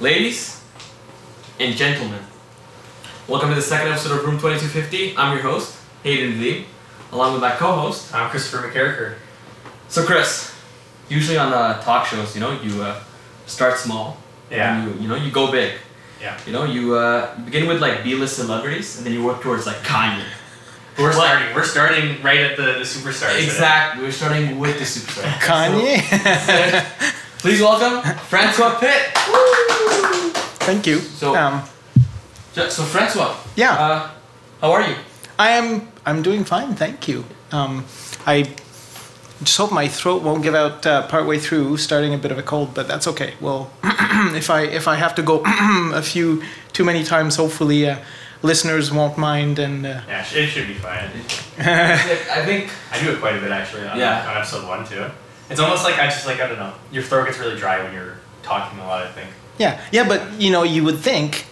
Ladies and gentlemen, welcome to the second episode of Room 2250. I'm your host, Hayden Lee, along with my co-host. I'm Christopher McCarricker. So Chris, usually on uh, talk shows, you know, you uh, start small. Yeah. And you, you know, you go big. Yeah. You know, you, uh, begin with like B-list celebrities, and then you work towards like Kanye. We're What? starting. We're starting right at the, the superstars. today. Exactly. We're starting with the superstar. Kanye. So, please welcome Francois Pitt. Thank you. So- um, So, so Francois. Yeah. Uh, how are you? I am. I'm doing fine. Thank you. Um, I just hope my throat won't give out uh, partway through, starting a bit of a cold, but that's okay. Well, if I if I have to go a few too many times, hopefully uh, listeners won't mind. And uh, Yeah, it should be fine. I think I do it quite a bit actually on, Yeah. on episode one too. It's almost like I just like I don't know. Your throat gets really dry when you're talking a lot. I think. Yeah, yeah, but you know, you would think,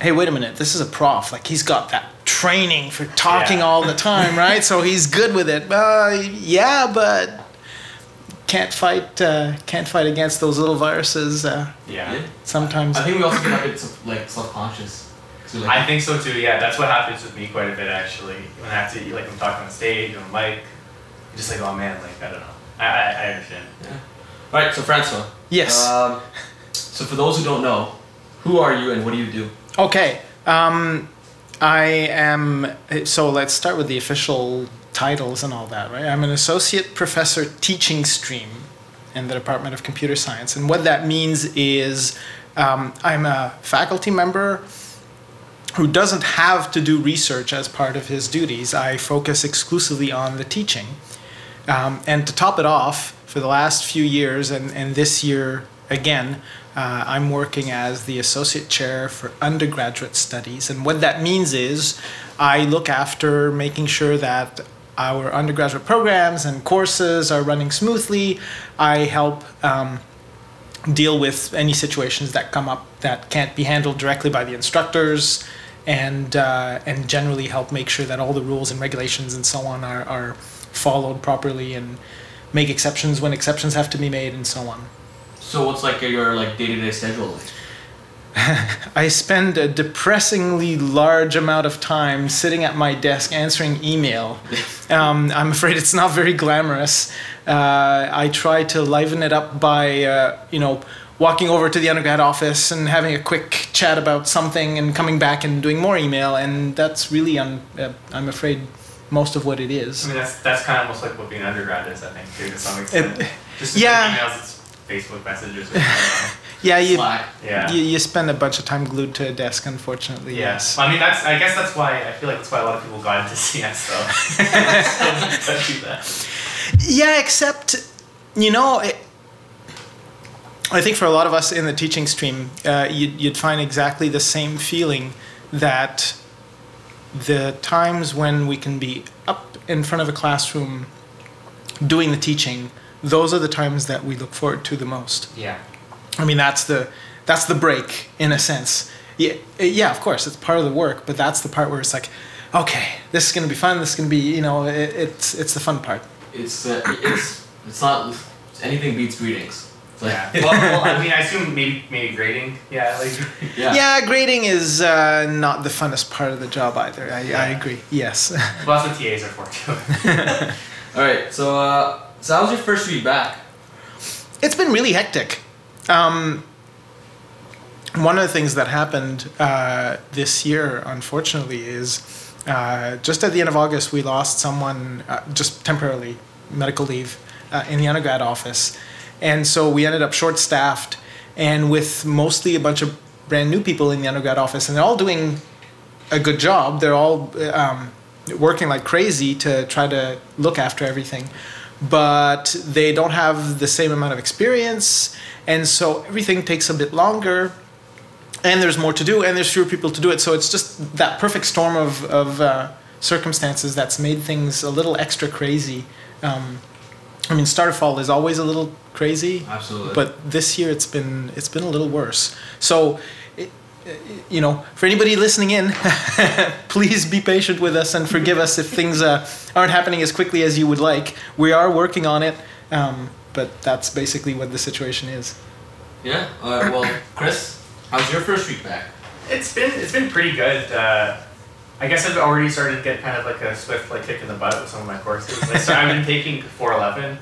hey, wait a minute, this is a prof. Like he's got that training for talking Yeah. all the time, right? so he's good with it. Uh, yeah, but can't fight uh, can't fight against those little viruses. Uh, Yeah. Yeah. sometimes. I think we also get a bit like self-conscious. Like, I think so too. Yeah, that's what happens with me quite a bit actually. When I have to like I'm talking on stage on the mic, I'm just like oh man, like I don't know. I I, I understand. All right, so Francois. Yes. Um, so for those who don't know, who are you and what do you do? Okay. Um, I am. So let's start with the official titles and all that, right? I'm an associate professor teaching stream in the Department of Computer Science. And what that means is um, I'm a faculty member who doesn't have to do research as part of his duties. I focus exclusively on the teaching. Um, and to top it off, for the last few years, and, and this year again, uh, I'm working as the associate chair for undergraduate studies. And what that means is I look after making sure that our undergraduate programs and courses are running smoothly. I help um, deal with any situations that come up that can't be handled directly by the instructors and uh, and generally help make sure that all the rules and regulations and so on are, are followed properly and make exceptions when exceptions have to be made and so on. So what's like your like day-to-day schedule like? I spend a depressingly large amount of time sitting at my desk answering email. Um, I'm afraid it's not very glamorous. Uh, I try to liven it up by, uh, you know, walking over to the undergrad office and having a quick chat about something and coming back and doing more email. And that's really, I'm, uh, I'm afraid, most of what it is. I mean that's that's kind of almost like what being an undergrad is. I think too to some extent. It- just yeah. yeah. emails, it's Facebook messages. Or. Yeah, you, Slack. yeah. you, you spend a bunch of time glued to a desk, unfortunately. Yes. Yes. I mean, that's. I guess that's why I feel like that's why a lot of people got into CS though. Don't do that. Yeah, except, you know, it, I think for a lot of us in the teaching stream, uh, you'd, you'd find exactly the same feeling that the times when we can be up in front of a classroom doing the teaching, those are the times that we look forward to the most. Yeah. I mean, that's the that's the break in a sense. Yeah, yeah, of course, it's part of the work, but that's the part where it's like, okay, this is gonna be fun. This is gonna be, you know, it, it's it's the fun part. It's uh, it's it's not anything beats greetings. Like, Yeah. Well, well, I mean, I assume maybe maybe grading. Yeah. Like. yeah. Yeah, grading is uh, not the funnest part of the job either. I, I agree. Yes. Well, that's what TAs are for too. All right. So uh, so how was your first week back? it's been really hectic. Um, one of the things that happened uh, this year, unfortunately, is uh, just at the end of August, we lost someone uh, just temporarily, medical leave, uh, in the undergrad office. And so we ended up short staffed and with mostly a bunch of brand new people in the undergrad office, and they're all doing a good job. They're all um, working like crazy to try to look after everything, but they don't have the same amount of experience, and so everything takes a bit longer. And there's more to do, and there's fewer people to do it. So it's just that perfect storm of, of uh, circumstances that's made things a little extra crazy. Um, I mean, Starfall is always a little crazy, Absolutely. but this year it's been it's been a little worse. So, you know, for anybody listening in, please be patient with us and forgive us if things uh, aren't happening as quickly as you would like. We are working on it, um, but that's basically what the situation is. yeah. Uh, well, Chris, How's your first week back? It's been it's been pretty good. Uh, I guess I've already started to get kind of like a swift like kick in the butt with some of my courses. Like, so I've been taking 411. And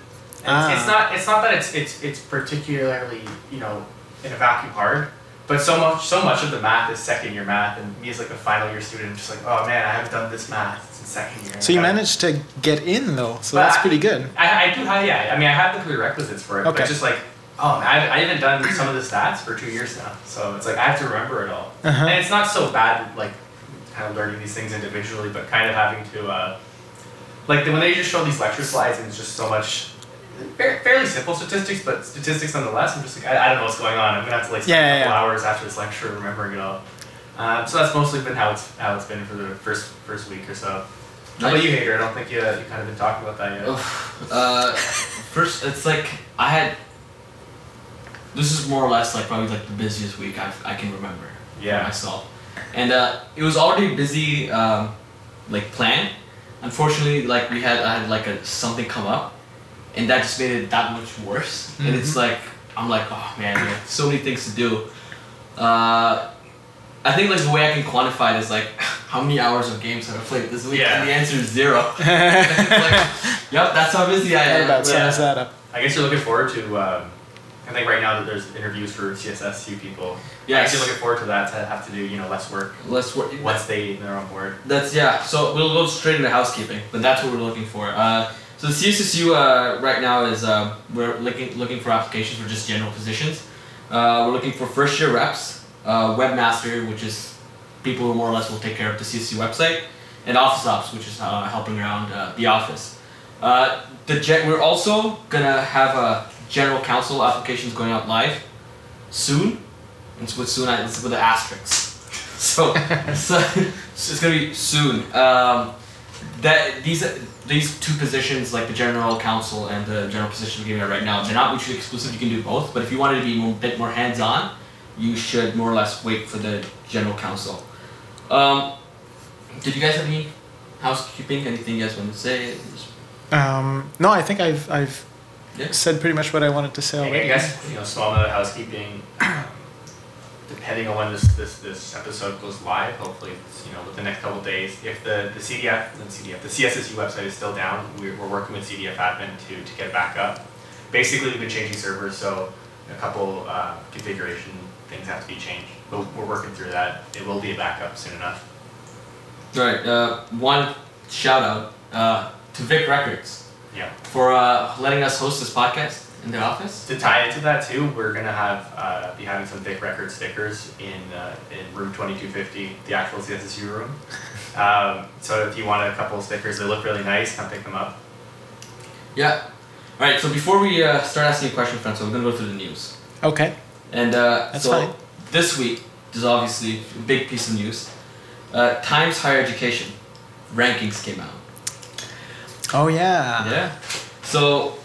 Ah. it's, it's not it's not that it's it's it's particularly you know in a vacuum hard, but so much so much of the math is second year math, and me as like a final year student, I'm just like oh man, I haven't done this math since second year. So you managed to get in though, so But that's I- pretty good. I, I do have yeah. I mean, I have the prerequisites for it, Okay. but just like oh man, I, I haven't done some of the stats for two years now, so it's like I have to remember it all. Uh-huh. And it's not so bad, like kind of learning these things individually, but kind of having to uh, like when they just show these lecture slides and it's just so much. Fair- Fairly simple statistics, but statistics nonetheless. I'm just like, I, I don't know what's going on. I'm gonna have to like spend Yeah, a couple yeah, hours after this lecture remembering it all. Um, so that's mostly been how it's how it's been for the first first week or so. How about you, Hayden? I don't think you you kind of been talking about that yet. Uh, first, it's like I had. This is more or less like probably like the busiest week I've, I can remember. for Yeah. myself, and uh, it was already busy, um, like planned. Unfortunately, like we had I had like a something come up, and that just made it that much worse. And it's like I'm like, oh man, we so many things to do. Uh, I think like the way I can quantify it is like how many hours of games have I played this week, Yeah. and the answer is zero. Like, yep, that's how busy I am. about yeah. sums that up. I guess you're looking forward to. Um, I think right now that there's interviews for CSSU people. Yeah, I'm actually looking forward to that to have to do you know less work Let's work. once they they're on board. That's yeah. So we'll go straight into housekeeping, but that's what we're looking for. Uh, so the CSSU uh, right now is uh, we're looking looking for applications for just general positions. Uh, we're looking for first year reps, uh, webmaster, which is people who more or less will take care of the CSSU website, and office ops, which is uh, helping around uh, the office. Uh, the gen- we're also gonna have a general council applications going out live soon. And it's with soon, I- it's with an asterisk. So, so, so it's gonna be soon. Um, that these these two positions, like the general council and the general position we're giving out right now, they're not mutually exclusive. You can do both. But if you wanted to be a bit more hands on, you should more or less wait for the general council. Um, did you guys have any housekeeping? Anything you guys want to say? Um, no, I think I've I've Yeah. said pretty much what I wanted to say I already. guess you know small amount of housekeeping. Depending on when this, this, this episode goes live, hopefully it's, you know within the next couple of days. If the, the CDF, the CDF, the CSSU website is still down, we're, we're working with CDF admin to, to get it back up. Basically, we've been changing servers, so a couple uh, configuration things have to be changed. But we're working through that. It will be a backup soon enough. All right. Uh, one shout out uh, to Vic Records Yeah. for uh, letting us host this podcast in their office. To tie into that too, we're gonna have uh, be having some Vic Record stickers in uh, in room twenty two fifty, the actual CSSU room. Um, so if you want a couple of stickers, they look really nice. Come pick them up. Yeah. All right. So before we uh, start asking you questions, Francois, we're gonna go through the news. Okay. And uh, That's so fine. this week is obviously a big piece of news. Uh, Times Higher Education rankings came out. Oh yeah. Yeah. So,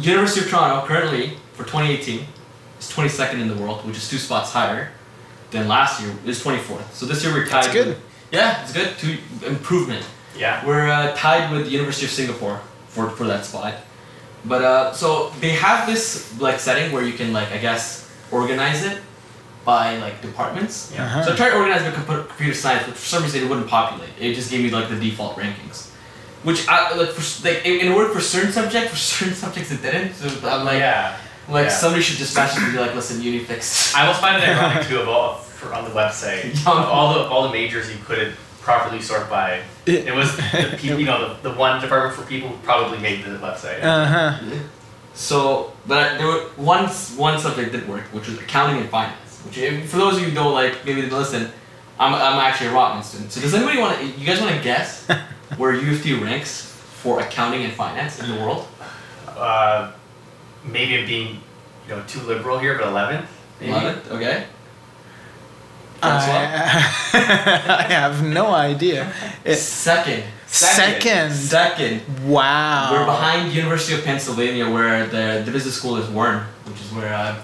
University of Toronto currently for 2018 is 22nd in the world, which is two spots higher than last year. Is 24th. So this year we're tied. That's good. With, yeah, it's good. Two improvement. Yeah. We're uh, tied with the University of Singapore for, for that spot. But uh, so they have this like setting where you can like I guess organize it by like departments. Yeah. Uh-huh. So I tried to organize it by computer science, but for some reason it wouldn't populate. It just gave me like the default rankings, which I like for like in in order for certain subjects, for certain subjects it didn't. So I'm like, yeah. like yeah. somebody should just message me and be like, listen, you need fix. I almost find it ironic too of all for, on the website of all the all the majors you couldn't properly sort by. It was the people, you know the, the one department for people who probably made the website. Uh huh. So, but there were one one subject did work, which was accounting and finance. Which, if, for those of you who don't like, maybe didn't listen, I'm, I'm actually a Rotman student. So does anybody want to? You guys want to guess where U of T ranks for accounting and finance in the world? Uh, maybe I'm being you know too liberal here, but eleventh. Maybe. Eleventh. Okay. I, I have no idea. It, Second. second. Second. Wow. We're behind University of Pennsylvania, where the the business school is Wharton, which is where uh,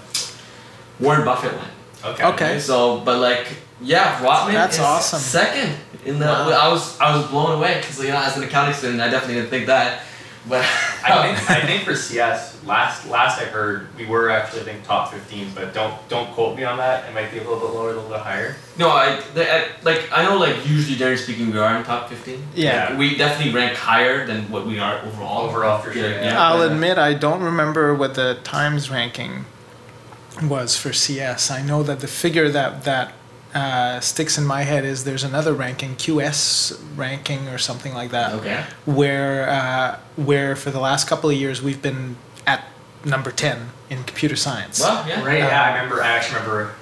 Warren Buffett went. Okay. Okay. So, but like, yeah, Rotman That's is awesome. second in the. Wow. I was I was blown away because you know as an accounting student, I definitely didn't think that. But I think I think for CS last last I heard we were actually I think top 15, but don't don't quote me on that. It might be a little bit lower, a little bit higher. no, I, the, I like I know like usually generally speaking we are in top fifteen. Yeah. We definitely rank higher than what we are overall. Overall, for sure, yeah. I'll but, uh, admit I don't remember what the Times ranking was for CS. I know that the figure that that uh, sticks in my head is there's another ranking, QS ranking or something like that, Okay. where uh, where for the last couple of years we've been at number ten in computer science. Well, yeah. Right? Yeah, I remember. I actually remember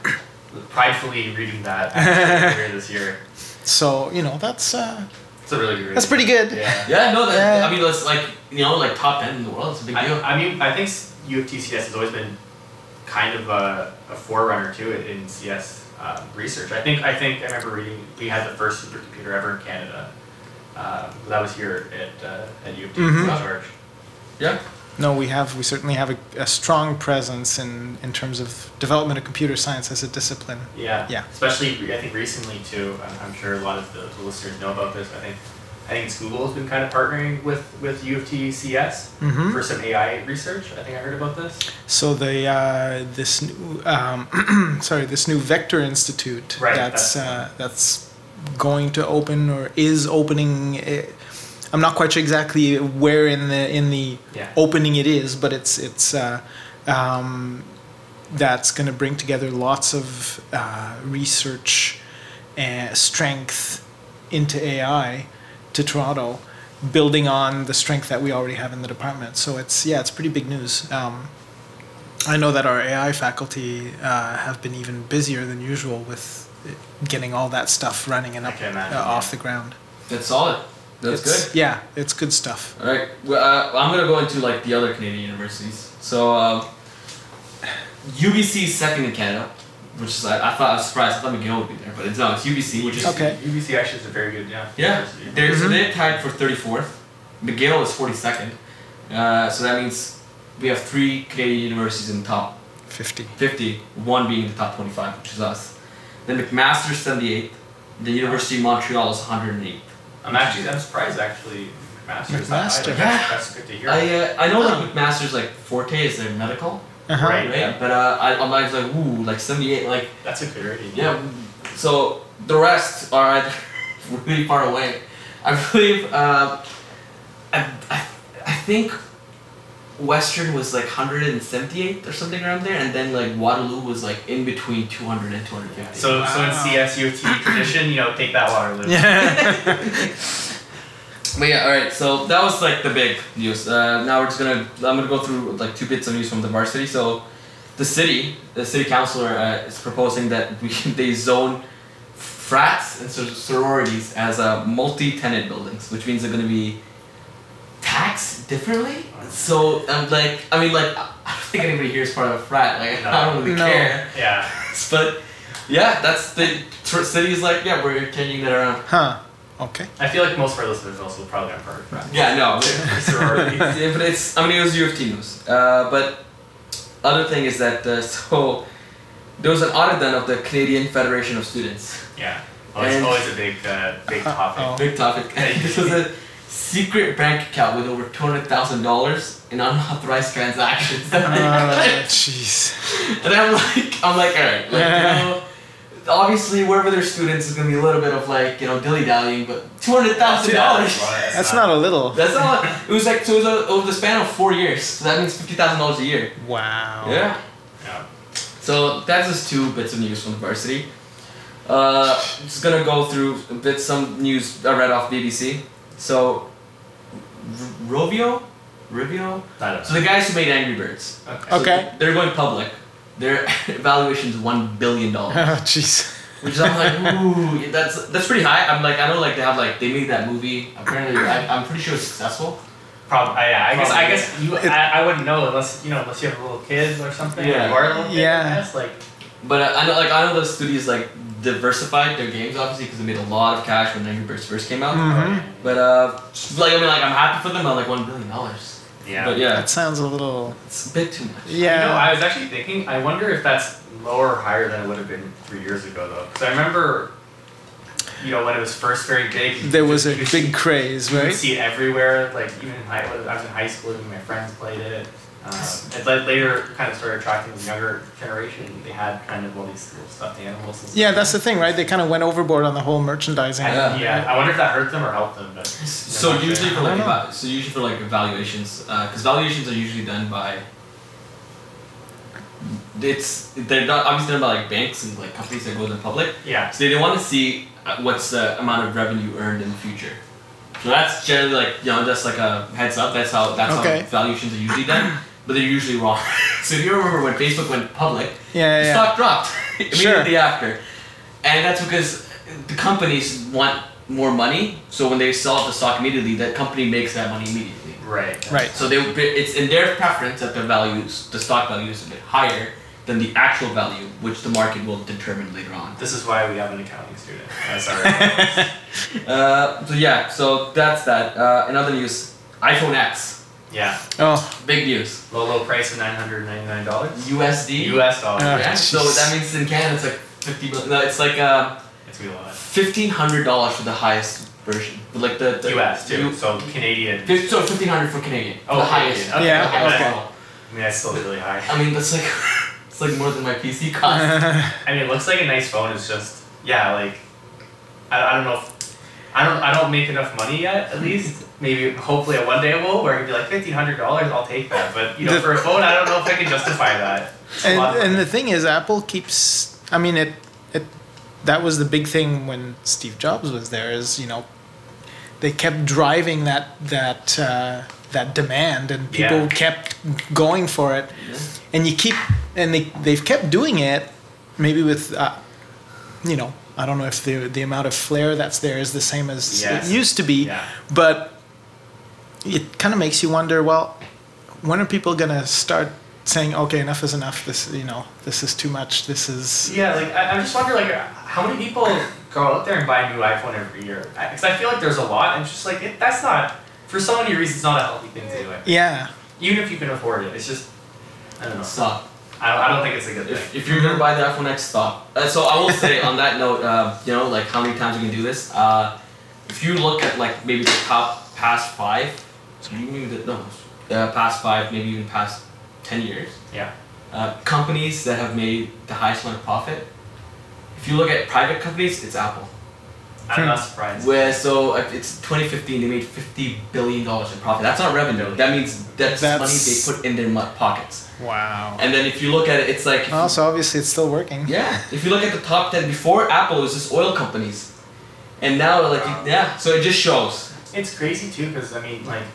pridefully reading that earlier this year. So you know that's uh, It's a really good. that's pretty good. Yeah. Yeah, no, that, Yeah. I mean, that's like, you know, like top 10 in the world. It's a big deal. I, I mean, I think U of T CS has always been kind of a, a forerunner to it in CS um, research. I think I think I remember reading we had the first supercomputer ever in Canada. Um, that was here at uh, at U of T Mhm. George. yeah. No, we have we certainly have a, a strong presence in in terms of development of computer science as a discipline. Yeah. Yeah. Especially, I think recently too. I'm, I'm sure a lot of the, the listeners know about this. I think, I think Google has been kind of partnering with with U of T CS hmm for some AI research. I think I heard about this. So the uh, this new um, sorry this new Vector Institute Right, that's that's- uh, that's going to open or is opening. eh, I'm not quite sure exactly where in the in the Yeah. opening it is, but it's it's uh, um, that's going to bring together lots of uh, research and strength into AI to Toronto, building on the strength that we already have in the department. So it's yeah, it's pretty big news. Um, I know that our AI faculty uh, have been even busier than usual with getting all that stuff running and up imagine, uh, off yeah. the ground. That's solid. That's It's- good. Yeah, it's good stuff. All right. Well, uh, I'm gonna go into like the other Canadian universities. So um, UBC is second in Canada, which is I, I thought I was surprised. I thought McGill would be there, but it's no, it's UBC, which is Okay. UBC actually is a very good yeah. yeah. They're so Mhm. they're tied for 34th. McGill is 42nd. Uh, so that means we have three Canadian universities in the top Fifty. 50, one being the top 25, which is us. Then McMaster's 78th. The University of Montreal is 108th. I'm actually I'm surprised actually. McMaster's that high. McMaster. Like, Yeah. That's, that's good to hear. I uh, I know like McMaster's like forte is their medical, Uh-huh. Right. right? Yeah. But uh, I, I'm like, like ooh, like 78, like that's a good rating. yeah. So the rest are either really far away. I believe uh, I, I I think Western was like 178 or something around there, and then like Waterloo was like in between 200 and 250. So so in Wow. CS U tradition, you know, take that Waterloo. Yeah. But yeah, all right. So that was like the big news. Uh, now we're just gonna. I'm gonna go through like two bits of news from the varsity. So, the city, the city councilor uh, is proposing that we they zone frats and sor- sororities as uh, multi-tenant buildings, which means they're gonna be taxed differently. So I'm like, I mean, like I I don't think anybody here is part of a frat. Like I don't really No. care. Yeah. But yeah, that's the tr- city's like, yeah, we're changing that around. huh. Okay. I feel like most of our listeners also probably aren't part of frat. Yeah, no. Sorority. yeah, but it's I mean it was U of T news. Uh, but other thing is that uh, so there was an audit done of the Canadian Federation of Students. Yeah. Well, it's always a big uh, big Uh, topic. oh. Big topic. this was a secret bank account with over two hundred thousand dollars in unauthorized transactions. that Uh, Jeez. and I'm like, I'm like, all right, like, you know, obviously wherever there's students is gonna be a little bit of like, you know, dilly dallying, but two hundred thousand dollars. That's not a little. That's not. It was like so. It was a, over the span of four years. So that means fifty thousand dollars a year. Wow. Yeah. Yeah. So that's just two bits of news from the varsity. Uh, just gonna go through a bit some news I read off BBC. So, R- Rovio, Rivio. I don't know. So the guys who made Angry Birds. Okay. So Okay. They're going public. Their valuation is one billion dollars. Oh, jeez. Which is I'm like, ooh, that's that's pretty high. I'm like, I know like they have like they made that movie. Apparently, I, I'm pretty sure it's successful. Probably, I, yeah, I guess I guess you I, I wouldn't know unless you know unless you have a little kid or something. Yeah. You are a little kid, Yeah. I guess, like But uh, I know, like I know the studios like diversified their games obviously because they made a lot of cash when Angry Birds first came out. Mhm. But uh, like I mean, like I'm happy for them. I'm like one billion dollars. Yeah. But yeah, That sounds a little. it's a bit too much. Yeah. You know, I was actually thinking. I wonder if that's lower or higher than it would have been three years ago, though. Because I remember you know when it was first very big. There was a you could see- big craze, right? You would right? see it everywhere. Like even in high, I was in high school, and my friends played it. Um, and like later, kind of started attracting the younger generation. They had kind of all these little stuffed animals. And Yeah, stuff. that's the thing, right? They kind of went overboard on the whole merchandising. I, Yeah. yeah. I wonder if that hurt them or helped them. But So usually sure. for like I don't know. eva- so usually for like evaluations, because valuations are usually done by. It's they're not obviously done by like banks and like companies that go in the public. yeah, So they want to see uh, what's the amount of revenue earned in the future. So that's generally like you know just like a heads up. That's how that's Okay. how valuations are usually done, but they're usually wrong. so if you remember when Facebook went public, Yeah, yeah, the yeah. stock dropped immediately Sure. after, and that's because the companies want more money. So when they sell the stock immediately, that company makes that money immediately. right. Right. So they it's in their preference that the values, the stock value is a bit higher than the actual value, which the market will determine later on. This is why we have an accounting student. That's our. Uh, so yeah, so that's that. Uh, in other news, iPhone X, yeah, Oh, big news. low low price of nine hundred ninety nine dollars. USD. U.S. dollars. Uh, Yeah. So that means in Canada it's like fifty. mil- No, it's like uh, It's gonna a lot. fifteen hundred dollars for the highest version. But like the, the U.S. too. U- so Canadian. fif- so fifteen hundred for Canadian. Oh, the Canadian. highest. Okay, Yeah, The highest okay. model. I mean, that's still really high. I mean that's like it's like more than my PC cost. I mean, it looks like a nice phone. It's just, yeah, like, I, I don't know if, I don't, I don't make enough money yet. At least, maybe, hopefully, a one day I will. Where it'd be like fifteen hundred dollars. I'll take that. But you know, The- for a phone, I don't know if I can justify that. It's and and the thing is, Apple keeps. I mean, it it that was the big thing when Steve Jobs was there. Is you know, they kept driving that that uh, that demand, and people Yeah. kept going for it. And you keep and they they've kept doing it, maybe with, uh, you know, I don't know if the the amount of flair that's there is the same as Yes. it used to be, Yeah. but it kind of makes you wonder. Well, when are people gonna start saying, okay, enough is enough. This, you know, this is too much. This is. Yeah, like I, I'm just wondering, like, how many people go out there and buy a new iPhone every year? Because I feel like there's a lot, and it's just like it, that's not for so many reasons not a healthy thing to do. Like, Yeah. even if you can afford it, it's just I don't know. Stop. I don't, I don't think it's a good If, thing. if you're gonna buy the iPhone X, stop. Uh, so I will say on that note, uh, you know, like how many times you can do this. Uh, if you look at like maybe the top past five, so you maybe the, no, uh, past five, maybe even past ten years, Yeah. uh, companies that have made the highest amount of profit. If you look at private companies, it's Apple. I'm Hmm. not surprised. Where so it's 2015, they made 50 billion dollars in profit. That's not revenue. That means that's, That's- money they put in their mo- pockets. Wow. And then if you look at it, it's like if you- Also, obviously, it's still working. Yeah, if you look at the top ten before Apple, it was just oil companies, and now like you- yeah, so it just shows. It's crazy too, because I mean, like, you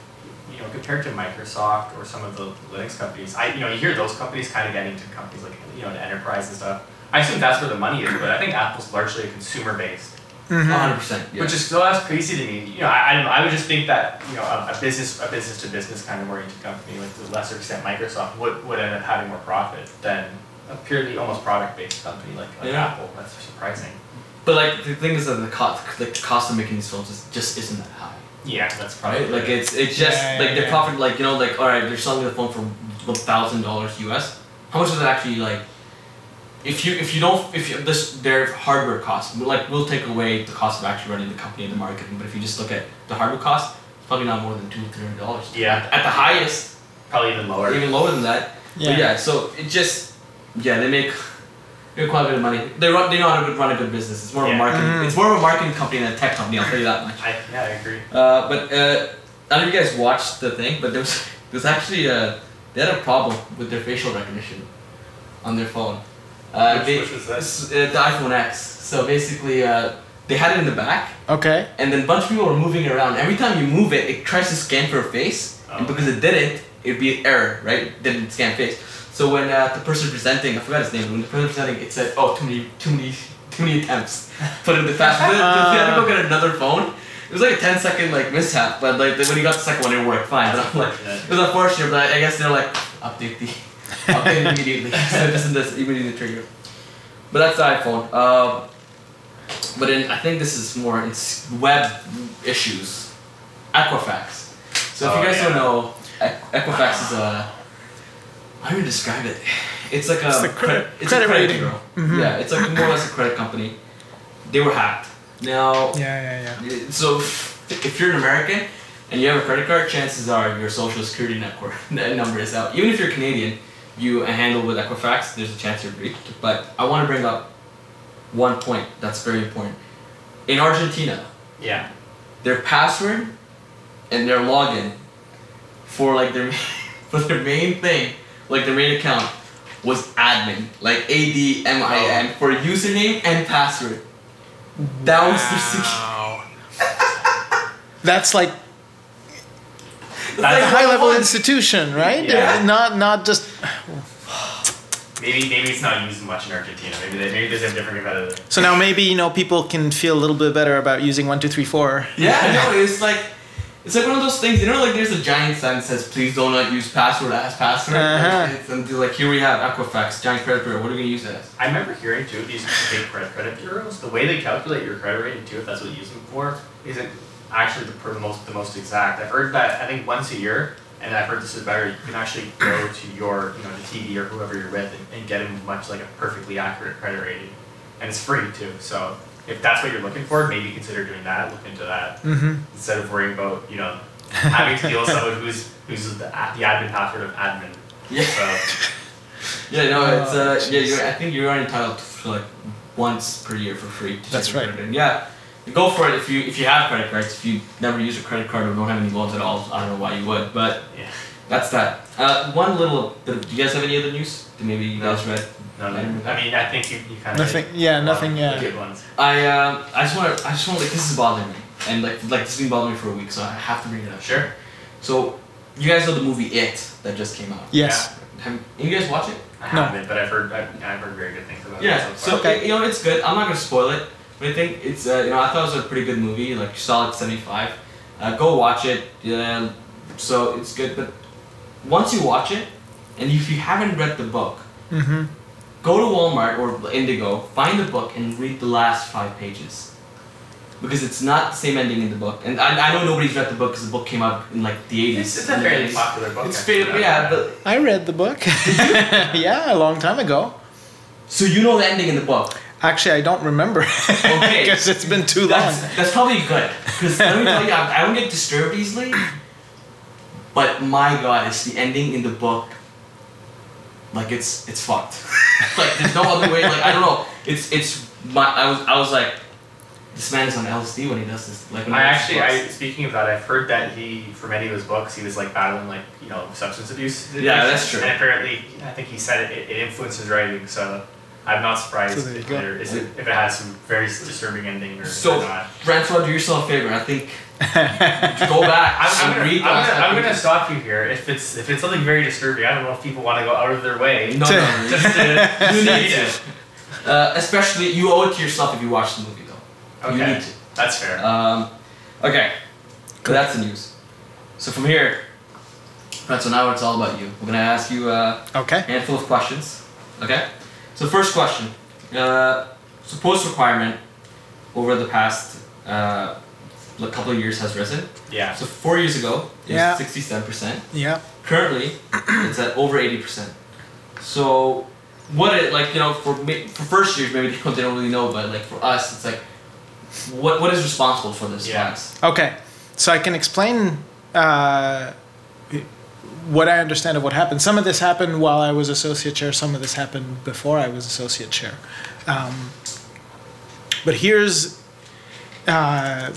know, compared to Microsoft or some of the Linux companies, I you know you hear those companies kind of getting to companies like you know the enterprise and stuff. I assume that's where the money is, but I think Apple's largely a consumer based, Mhm. 100. percent Yeah. which is so that's crazy to me. You know, I, I don't know. I would just think that you know a, a business a business to business kind of oriented company, like to a lesser extent Microsoft, would would end up having more profit than a purely almost product based company like, like Yeah. Apple. That's surprising. but like the thing is that the cost, like the cost of making these phones is, just isn't that high, Yeah, that's probably right? Like it's it's just Yeah, like yeah, the yeah. profit, like you know, like all right, they're selling the phone for one thousand dollars US. How much is it actually like? If you if you don't if you this their hardware cost like we'll take away the cost of actually running the company and the marketing, but if you just look at the hardware cost, it's probably not more than two three hundred dollars. Yeah. At the highest, probably even lower. even lower than that. Yeah. But yeah, so it just yeah, they make they make quite a bit of money. They run they know how to run a good business. It's more of a marketing Mhm. it's more of a marketing company than a tech company, I'll tell you that much. I, yeah, I agree. Uh, but uh, I don't know if you guys watched the thing, but there was there's actually uh they had a problem with their facial recognition on their phone. Uh, Which- they, which was that? uh, the iPhone X. So basically, uh, they had it in the back, Okay. and then a bunch of people were moving it around. Every time you move it, it tries to scan for a face, and Oh. because it didn't, it'd be an error, right? It didn't scan face. So when uh, the person presenting, I forgot his name, when the person presenting, it said, "Oh, too many, too many, too many attempts." Put it in the fast. they had to go get another phone. It was like a 10 second like mishap, but like when he got the second one, it worked fine. But I'm like, Unfortunate. it was unfortunate, but I guess they're like, update the, update immediately. so this and this immediately trigger. But that's the iPhone. Um, but in, I think this is more in web issues. Equifax. So if Oh, you guys yeah. don't know, Equ- Equifax is a. How do you describe it? It's like a It's the credit- it's credit a credit rating. bureau. Mhm. Yeah, it's like more or less a credit company. They were hacked. Now, Yeah, yeah, yeah. so if you're an American and you have a credit card, chances are your social security network net number is out. Even if you're Canadian, you handle with Equifax, there's a chance you're breached. But I want to bring up one point that's very important. In Argentina, Yeah. their password and their login for like their for their main thing, like the main account, was admin, like A D M I N oh. for username and password. That was their security. Wow. That's like It's a like high level institution, right? Yeah. Not not just Maybe maybe it's not used much in Argentina. Maybe they, maybe there's a different competitor. so now maybe you know people can feel a little bit better about using one two three four. Yeah, no, it's like it's like one of those things. You know, like there's a giant sign that says, "Please do not use password as password." Uh-huh. Like, and they're like here we have Equifax, giant credit bureau. What are we gonna use it as? I remember hearing too these big credit credit bureaus. The way they calculate your credit rating too, if that's what you use them for, isn't actually the most the most exact. I've heard that I think once a year, and I've heard this is better. You can actually go to your you know the TD or whoever you're with and, and get them much like a perfectly accurate credit rating, and it's free too. So if that's what you're looking for, maybe consider doing that. Look into that Mm-hmm. instead of worrying about you know having to deal with someone who's who's the, the admin password of admin. Yeah, So yeah, no, it's Oh, uh, yeah. You're, I think you're entitled to like once per year for free. To That's right. credit. And yeah, go for it if you if you have credit cards. If you never use a credit card or don't have any loans at all, I don't know why you would, but yeah, that's that. Uh, one little bit. Of, do you guys have any other news? that Maybe you guys read. No, no. I mean, I think you, you kind of Nothing. Yeah, nothing. Yeah. Good ones. I um I just want to I just want like this is bothering me and like like this has been bothering me for a week so I have to bring it up. Sure. So you guys know the movie It that just came out. Yes. Have you guys watch it? I No. haven't, but I've heard I, I've heard very good things about Yeah. it. So far. Okay. you know it's good. I'm not gonna spoil it, but I think it's uh, you know I thought it was a pretty good movie. Like solid 75. Uh, go watch it. Yeah. So it's good, but once you watch it, and if you haven't read the book, Mm-hmm. Go to Walmart or Indigo, find the book, and read the last five pages. Because it's not the same ending in the book. And I, I know nobody's read the book because the book came out in like the 80s. it's, it's a in fairly popular book. It's actually. fairly, yeah, but. I read the book. yeah, a long time ago. So you know the ending in the book. Actually, I don't remember Okay. because it's been too long. That's, that's probably good. Because let me tell you, I, I don't get disturbed easily. But my god, it's the ending in the book. Like it's it's fucked. like there's no other way. Like I don't know. It's it's my. I was I was like, this man is on LSD when he does this. Like when I actually. I speaking of that, I've heard that he, for many of his books, he was like battling like you know substance abuse. Yeah, that's true. And apparently, I think he said it, it influenced his writing. So I'm not surprised So there if, go. there is, if it has some very disturbing ending or, So- or not. Francois, do yourself a favor. I think go back I'm, I'm, gonna, read I'm, gonna, I'm gonna stop you here. If it's if it's something very disturbing, I don't know if people want to go out of their way No, no, no. just to You need it. to. Uh, especially, you owe it to yourself if you watch the movie, though. You Okay, need to. that's fair. Um, okay, so that's the news. So from here, right, so now it's all about you. We're gonna ask you uh, a okay. handful of questions. Okay. So first question: uh, so post requirement over the past uh, a couple of years has risen. yeah. So four years ago, it Yeah. was sixty-seven percent. Yeah. Currently, it's at over eighty percent. So, what it like you know for for first years maybe they don't, they don't really know, but like for us, it's like what what is responsible for this Yeah. rise? Okay. So I can explain uh, what I understand of what happened. Some of this happened while I was associate chair. Some of this happened before I was associate chair. Um, but here's uh,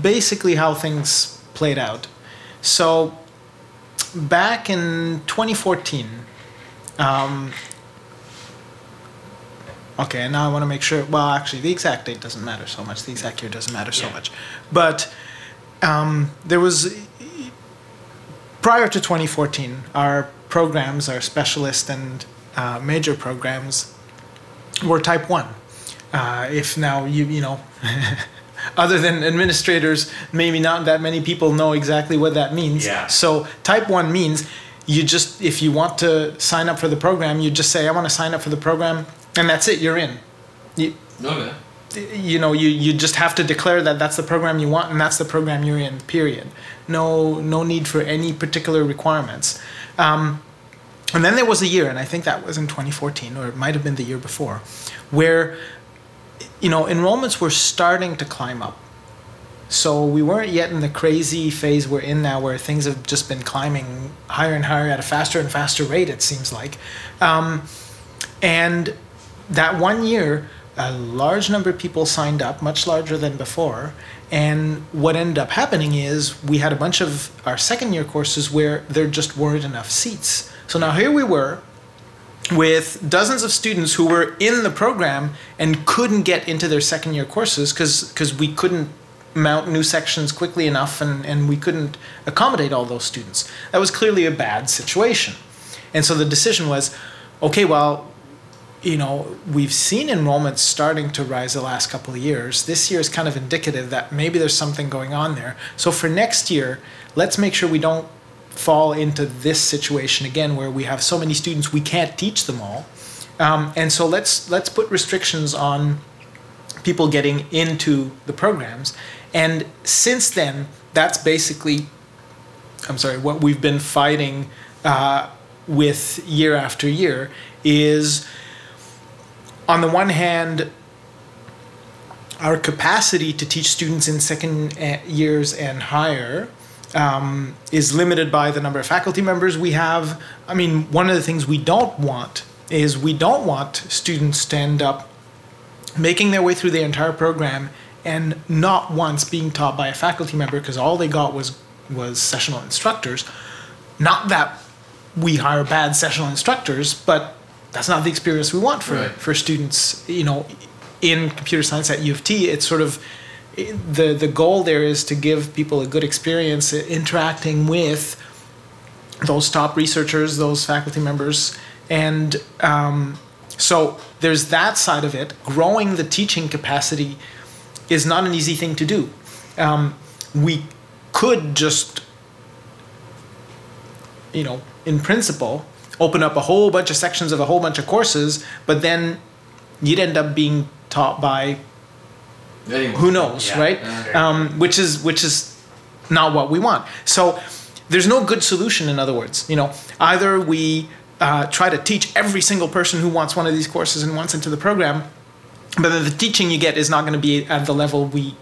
basically how things played out. So back in 2014. Um, Okay, and now I want to make sure. Well, actually, the exact date doesn't matter so much. The exact year doesn't matter so Yeah. much. But um, there was, prior to 2014, our programs, our specialist and uh, major programs, were type 1. Uh, if now you, you know, other than administrators, maybe not that many people know exactly what that means. Yeah. So type 1 means you just, if you want to sign up for the program, you just say, I want to sign up for the program, and that's it, you're in. You, Okay. You know you, you just have to declare that that's the program you want and that's the program you're in period no no need for any particular requirements um, and then there was a year and i think that was in 2014 or it might have been the year before where you know, enrollments were starting to climb up. So we weren't yet in the crazy phase we're in now, where things have just been climbing higher and higher at a faster and faster rate. It seems like, um, and that one year, a large number of people signed up, much larger than before. And what ended up happening is we had a bunch of our second year courses where there just weren't enough seats. So now here we were with dozens of students who were in the program and couldn't get into their second year courses because we couldn't mount new sections quickly enough and, and we couldn't accommodate all those students. That was clearly a bad situation. And so the decision was okay, well, you know, we've seen enrollments starting to rise the last couple of years. This year is kind of indicative that maybe there's something going on there. So for next year, let's make sure we don't fall into this situation again where we have so many students we can't teach them all. Um, and so let's let's put restrictions on people getting into the programs. And since then, that's basically, I'm sorry, what we've been fighting uh, with year after year is, on the one hand, our capacity to teach students in second uh, years and higher um, is limited by the number of faculty members we have. I mean, one of the things we don't want is we don't want students end up making their way through the entire program and not once being taught by a faculty member because all they got was was sessional instructors. Not that we hire bad sessional instructors, but that's not the experience we want for Right. for students. You know, in computer science at U of T, it's sort of the the goal there is to give people a good experience interacting with those top researchers, those faculty members, and um, so there's that side of it. Growing the teaching capacity is not an easy thing to do. Um, we could just, you know, in principle, open up a whole bunch of sections of a whole bunch of courses, but then you'd end up being taught by Anyway. who knows, Yeah, right? that's Um, which is which is not what we want. So there's no good solution. In other words, you know, either we uh, try to teach every single person who wants one of these courses and wants into the program, but then the teaching you get is not going to be at the level we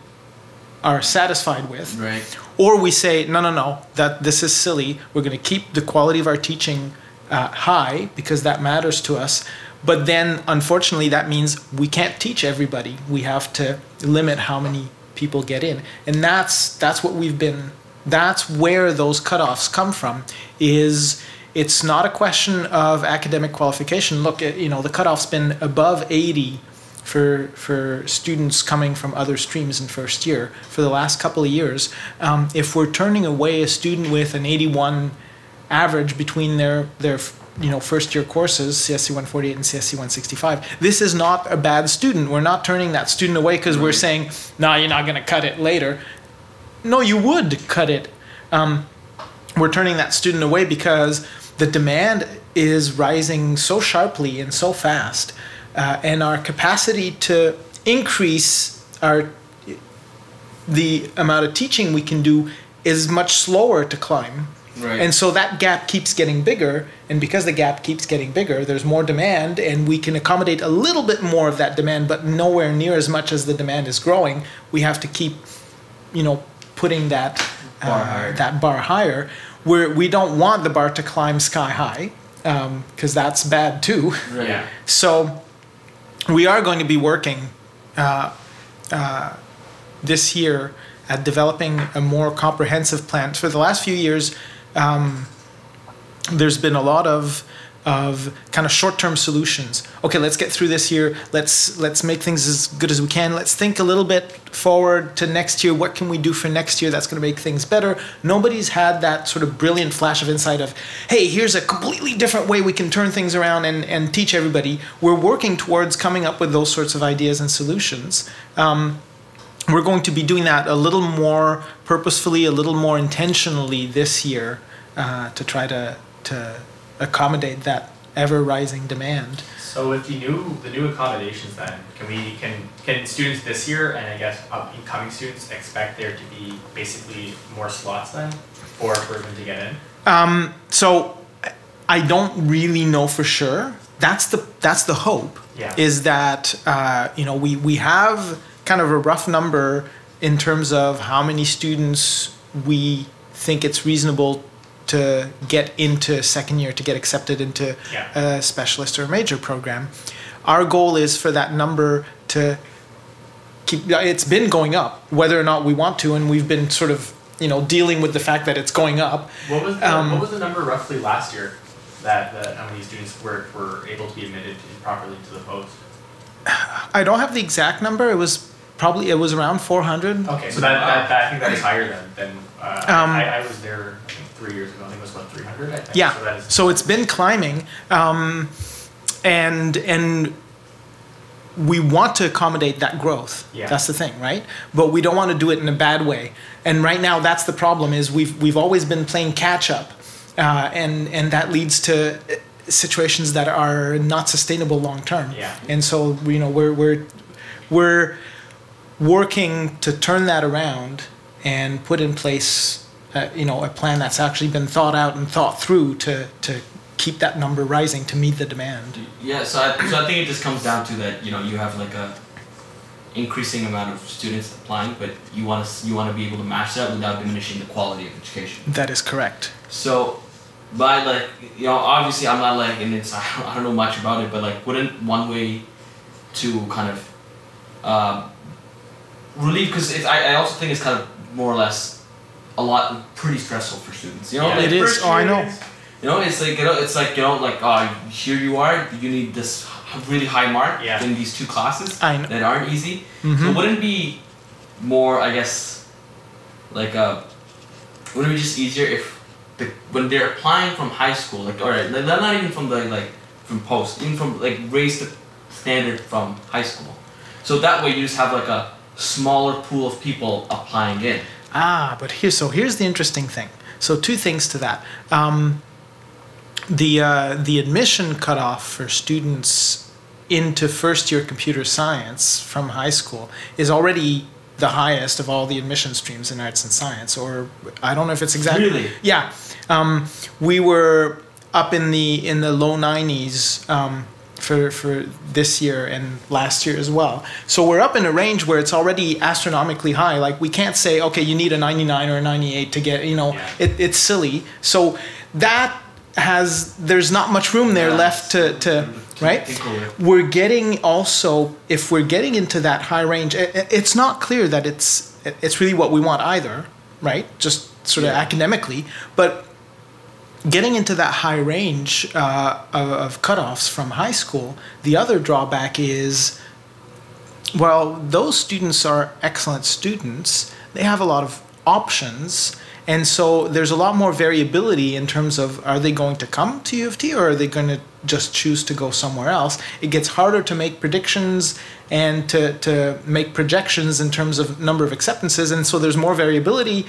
are satisfied with. Right. Or we say, no, no, no, that this is silly. We're going to keep the quality of our teaching uh, high because that matters to us. But then, unfortunately, that means we can't teach everybody. We have to limit how many people get in, and that's that's what we've been. That's where those cutoffs come from. Is it's not a question of academic qualification. Look, at, you know, the cutoff's been above 80 for for students coming from other streams in first year for the last couple of years. Um, if we're turning away a student with an 81 average between their their you know first year courses CSC 148 and CSC 165, this is not a bad student. We're not turning that student away because we're saying, "No, you're not going to cut it later." No, you would cut it. Um, we're turning that student away because the demand is rising so sharply and so fast, uh, and our capacity to increase our the amount of teaching we can do is much slower to climb. Right. And so that gap keeps getting bigger, and because the gap keeps getting bigger, there's more demand, and we can accommodate a little bit more of that demand, but nowhere near as much as the demand is growing. We have to keep, you know, putting that Bar uh, higher. that bar higher. Where we don't want the bar to climb sky high, because that's bad too. Right. Yeah. So we are going to be working uh, uh, this year at developing a more comprehensive plan. For the last few years, um, there's been a lot of of kind of short-term solutions. Okay, let's get through this year. Let's let's make things as good as we can. Let's think a little bit forward to next year. What can we do for next year that's going to make things better? Nobody's had that sort of brilliant flash of insight of, hey, here's a completely different way we can turn things around and, and teach everybody. We're working towards coming up with those sorts of ideas and solutions. Um, we're going to be doing that a little more purposefully, a little more intentionally this year uh, to try to to accommodate that ever rising demand. So with the new the new accommodations, then can we can can students this year and I guess upcoming students expect there to be basically more slots then for for them to get in? Um, so I don't really know for sure. that's the that's the hope. Yeah. Is that uh, you know we we have kind of a rough number in terms of how many students we think it's reasonable to get into second year to get accepted into Yeah. a specialist or a major program. Our goal is for that number to keep. It's been going up, whether or not we want to, and we've been sort of you know dealing with the fact that it's going up. What was the, Um, what was the number roughly last year that, that how many students were, were able to be admitted properly to the post? I don't have the exact number. It was probably it was around 400. Okay, so that, that, that I think that is higher than than uh, Um, I, I was there I think three years ago. I think it was about three hundred. I think. Yeah. So that is So it's been climbing, um, and and we want to accommodate that growth. Yeah. That's the thing, right? But we don't want to do it in a bad way. And right now, that's the problem. Is we've we've always been playing catch up, uh, and and that leads to uh, situations that are not sustainable long term. Yeah. And so you know we're we're we're working to turn that around and put in place, uh, you know, a plan that's actually been thought out and thought through to to keep that number rising to meet the demand. Yeah, so I, so I think it just comes down to that. You know, you have like a increasing amount of students applying, but you want to you want to be able to match that without diminishing the quality of education. That is correct. So, by like you know, obviously I'm not like, and it's I don't, know much about it, but like, wouldn't one way to kind of um, relieve because I, I also think it's kind of more or less a lot pretty stressful for students. You know, Yeah. like It is. first Oh, I year know. You know, it's like you know, it's like you know, like oh, here you are. You need this really high mark Yeah. in these two classes I know. that aren't easy. So Mhm. wouldn't it be more, I guess, like uh, wouldn't it be just easier if the when they're applying from high school, like all right, like, not even from the like from post, even from like raise the standard from high school. So that way you just have like a smaller pool of people applying in. Ah, but here, so here's the interesting thing. So two things to that. Um, the uh, the admission cutoff for students into first year computer science from high school is already the highest of all the admission streams in arts and science. Or I don't know if it's exactly. Really? Yeah, um, we were up in the in the low 90s um, for for this year and last year as well. So we're up in a range where it's already astronomically high. Like we can't say okay, you need a 99 or a 98 to get. You know, Yeah. it, it's silly. So that has there's not much room there Yeah, left to to right we're getting also if we're getting into that high range i- i- it's not clear that it's it's really what we want either right just sort of Yeah. academically but getting into that high range uh, of, of cutoffs from high school the other drawback is well those students are excellent students they have a lot of options and so there's a lot more variability in terms of are they going to come to U of T or are they going to just choose to go somewhere else? It gets harder to make predictions and to, to make projections in terms of number of acceptances. And so there's more variability.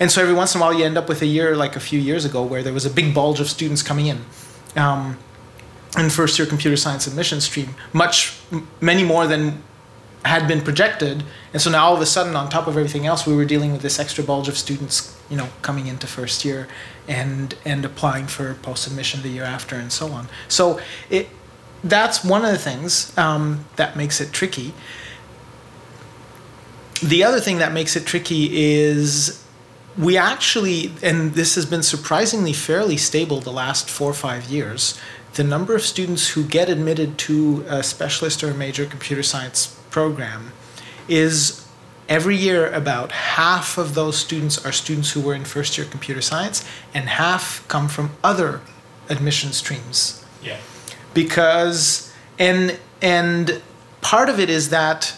And so every once in a while you end up with a year like a few years ago where there was a big bulge of students coming in. Um, in first year computer science admission stream, much, many more than had been projected. And so now all of a sudden, on top of everything else, we were dealing with this extra bulge of students, you know, coming into first year and and applying for post admission the year after, and so on. So it that's one of the things um, that makes it tricky. The other thing that makes it tricky is we actually, and this has been surprisingly fairly stable the last four or five years, the number of students who get admitted to a specialist or a major computer science program is every year about half of those students are students who were in first year computer science and half come from other admission streams Yeah. because and and part of it is that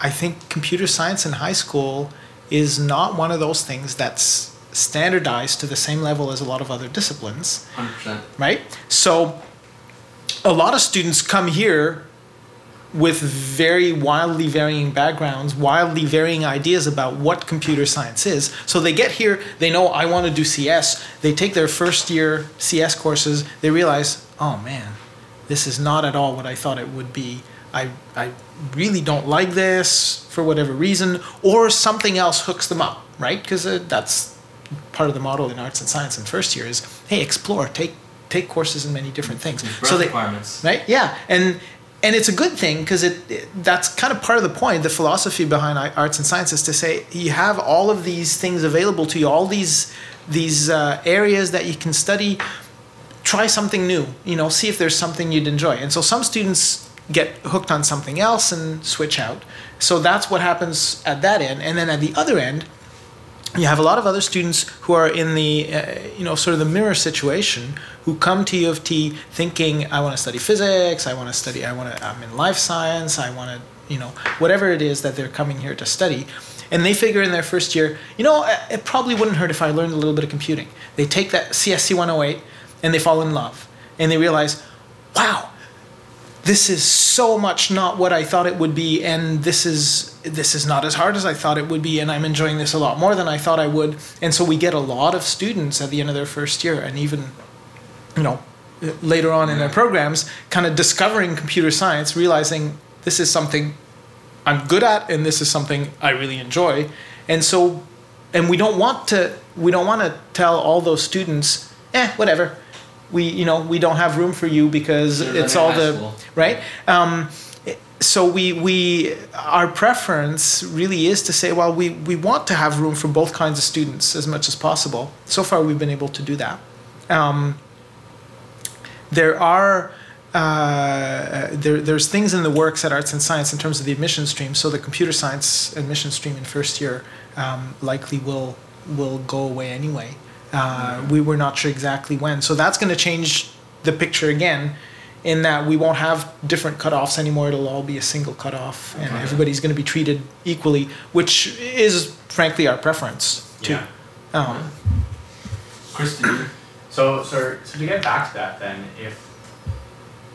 I think computer science in high school is not one of those things that's standardized to the same level as a lot of other disciplines, Hundred percent. right? So a lot of students come here with very wildly varying backgrounds, wildly varying ideas about what computer science is. So they get here, they know I want to do CS, they take their first year CS courses, they realize, oh man, this is not at all what I thought it would be. I, I really don't like this for whatever reason, or something else hooks them up, right? Because uh, that's part of the model in arts and science in first year is, hey, explore, take take courses in many different things. So they, requirements. right? Yeah, and and it's a good thing because it, it that's kind of part of the point. The philosophy behind arts and science is to say you have all of these things available to you, all these these uh, areas that you can study. Try something new. You know, see if there's something you'd enjoy. And so some students get hooked on something else and switch out. So that's what happens at that end. And then at the other end, you have a lot of other students who are in the uh, you know sort of the mirror situation who come to U of T thinking I want to study physics, I want to study, I want to I'm in life science, I want to you know whatever it is that they're coming here to study, and they figure in their first year, you know, it- probably wouldn't hurt if I learned a little bit of computing. They take that CSC 108 and they fall in love, and they realize, wow, this is so much not what I thought it would be, and this is this is not as hard as I thought it would be, and I'm enjoying this a lot more than I thought I would. And so we get a lot of students at the end of their first year, and even, you know, later on in their programs, kind of discovering computer science, realizing this is something I'm good at, and this is something I really enjoy. And so, and we don't want to we don't want to tell all those students, eh, whatever. We you know we don't have room for you because You're it's all the school. right. Um, so we we our preference really is to say, well, we we want to have room for both kinds of students as much as possible. So far, we've been able to do that. Um, there are uh, there, there's things in the works at Arts and Science in terms of the admission stream. So the computer science admission stream in first year um, likely will will go away anyway. Uh, we were not sure exactly when. So that's going to change the picture again, in that we won't have different cutoffs anymore. It'll all be a single cutoff, and Okay. everybody's going to be treated equally, which is frankly our preference too. Yeah. Um. So, so, so to get back to that, then, if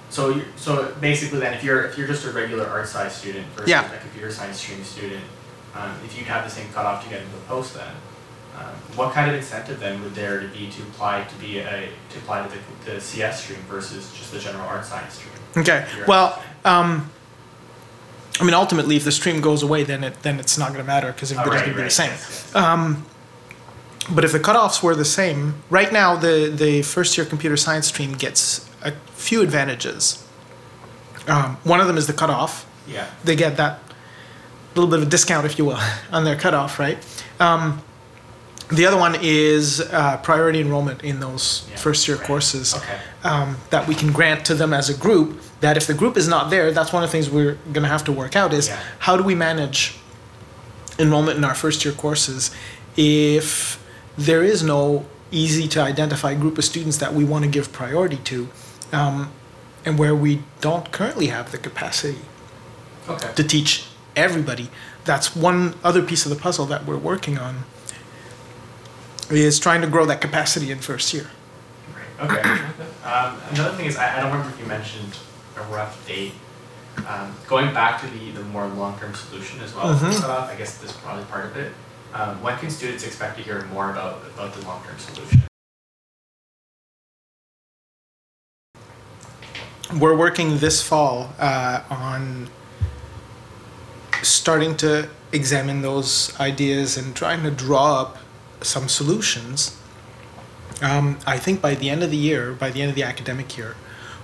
so, you so basically, then, if you're if you're just a regular art science student versus Yeah. a computer science stream student, um, if you'd have the same cutoff to get into the post, then, um, what kind of incentive then would there to be to apply to be a to apply to the, the CS stream versus just the general art science stream? Okay. If you're a Well, um, I mean, ultimately, if the stream goes away, then it then it's not going to matter because Oh, everybody's going to be the same. yes, yes. Um, but if the cutoffs were the same, right now the the first year computer science stream gets a few advantages. Um, one of them is the cutoff. yeah. They get that little bit of a discount, if you will, on their cutoff, right? Um, the other one is uh, priority enrollment in those Yeah, first year right. courses Okay. um, that we can grant to them as a group that if the group is not there that's one of the things we're going to have to work out is Yeah. how do we manage enrollment in our first year courses if there is no easy to identify group of students that we want to give priority to um, and where we don't currently have the capacity Okay. to teach everybody that's one other piece of the puzzle that we're working on is trying to grow that capacity in first year Right. Okay. um, another thing is, I, I don't remember if you mentioned a rough date. Um, going back to the, the more long term solution as well Mhm. cutoff, I guess this is probably part of it. Um, when can students expect to hear more about, about the long term solution? we're working this fall uh, on starting to examine those ideas and trying to draw up some solutions. Um, I think by the end of the year, by the end of the academic year,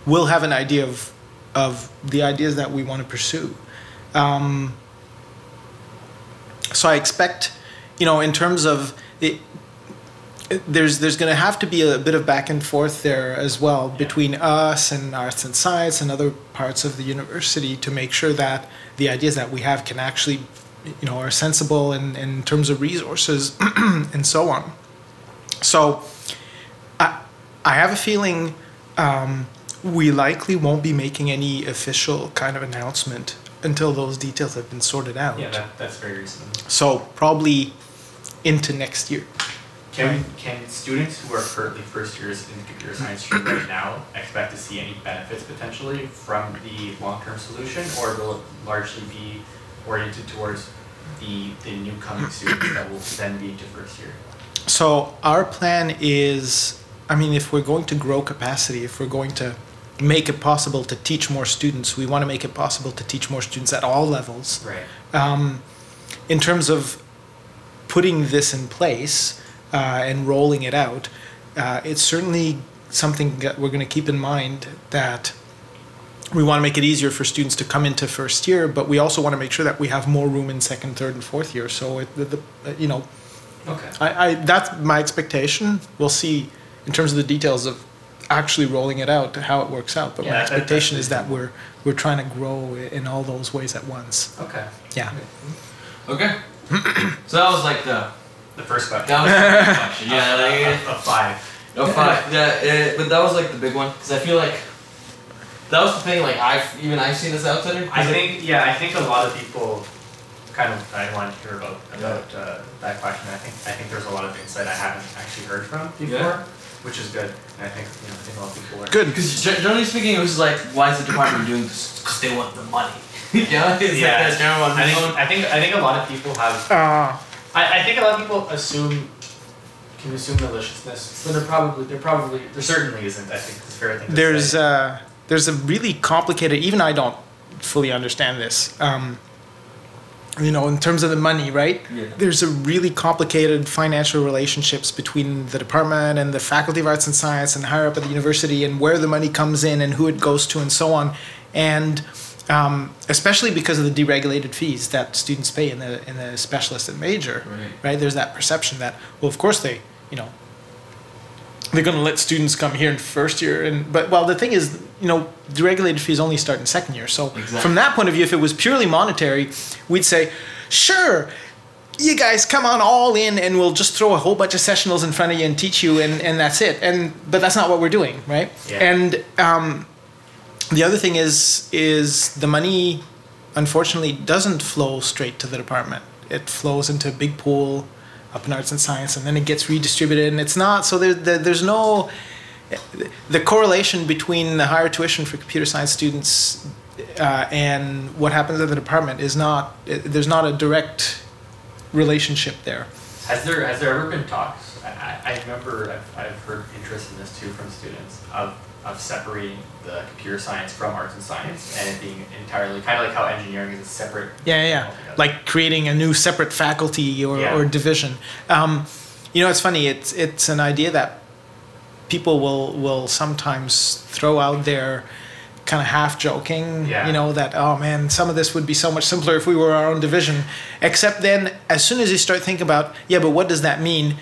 we'll have an idea of of the ideas that we want to pursue. Um, so I expect, you know, in terms of it, there's there's going to have to be a bit of back and forth there as well Yeah. between us and arts and science and other parts of the university to make sure that the ideas that we have can actually you know are sensible in, in terms of resources and so on. So i i have a feeling um, we likely won't be making any official kind of announcement until those details have been sorted out. Yeah, that, that's very reasonable. so probably into next year. Can, can students who are currently first years in the computer science stream right now expect to see any benefits potentially from the long term solution, or will it largely be oriented towards the, the new coming students that will then be into first year? So our plan is, I mean, if we're going to grow capacity, if we're going to make it possible to teach more students, we want to make it possible to teach more students at all levels. Right. Um, in terms of putting this in place uh, and rolling it out, uh, it's certainly something that we're going to keep in mind that we want to make it easier for students to come into first year, but we also want to make sure that we have more room in second, third, and fourth year. So it, the, the, uh, you know, Okay. I, I that's my expectation. We'll see in terms of the details of actually rolling it out how it works out. But Yeah, my that- expectation that's is that we're we're trying to grow in all those ways at once. Okay. Yeah. Okay. so that was like the The first question. that was the big question. Yeah, like Of five. no five. Yeah, eh, but that was like the big one because I feel like that was the thing. Like I've even I've seen this outsider. 'cause I think yeah, I think a lot of people kind of I want to hear about about uh, that question. I think I think there's a lot of insight I haven't actually heard from before, Yeah. which is good. And I think you know I think a lot of people are Good. Because generally speaking, it was like, why is the department doing this? Because they want the money. yeah, it's Yeah. like that general I think. I think I think a lot of people have Uh, I, I think a lot of people assume can assume maliciousness, but there probably there probably there certainly isn't. I think it's a fair thing. To there's say. uh, there's a really complicated. Even I don't fully understand this. Um, you know, in terms of the money, right? Yeah. There's a really complicated financial relationships between the department and the faculty of arts and science and higher up at the university and where the money comes in and who it goes to and so on. And um, especially because of the deregulated fees that students pay in the in the specialist and major, Right. right? There's that perception that well, of course they, you know, they're going to let students come here in first year and but well the thing is you know deregulated fees only start in second year so Exactly. from that point of view if it was purely monetary we'd say sure you guys come on all in and we'll just throw a whole bunch of sessionals in front of you and teach you and, and that's it and but that's not what we're doing right Yeah. and um, the other thing is is the money unfortunately doesn't flow straight to the department it flows into a big pool up in arts and science and then it gets redistributed and it's not so there, there, there's no the correlation between the higher tuition for computer science students uh, and what happens at the department is not there's not a direct relationship there Has there has there ever been talks? I, I, remember I've, I've heard interest in this too from students of, of separating the computer science from arts and science and it being entirely kind of like how engineering is a separate. Yeah, yeah, altogether. Like creating a new separate faculty or, Yeah. or division. Um, you know, it's funny. It's it's an idea that people will will sometimes throw out there, kind of half joking. Yeah. You know that oh man, some of this would be so much simpler if we were our own division. Except then, as soon as you start thinking about yeah, but what does that mean?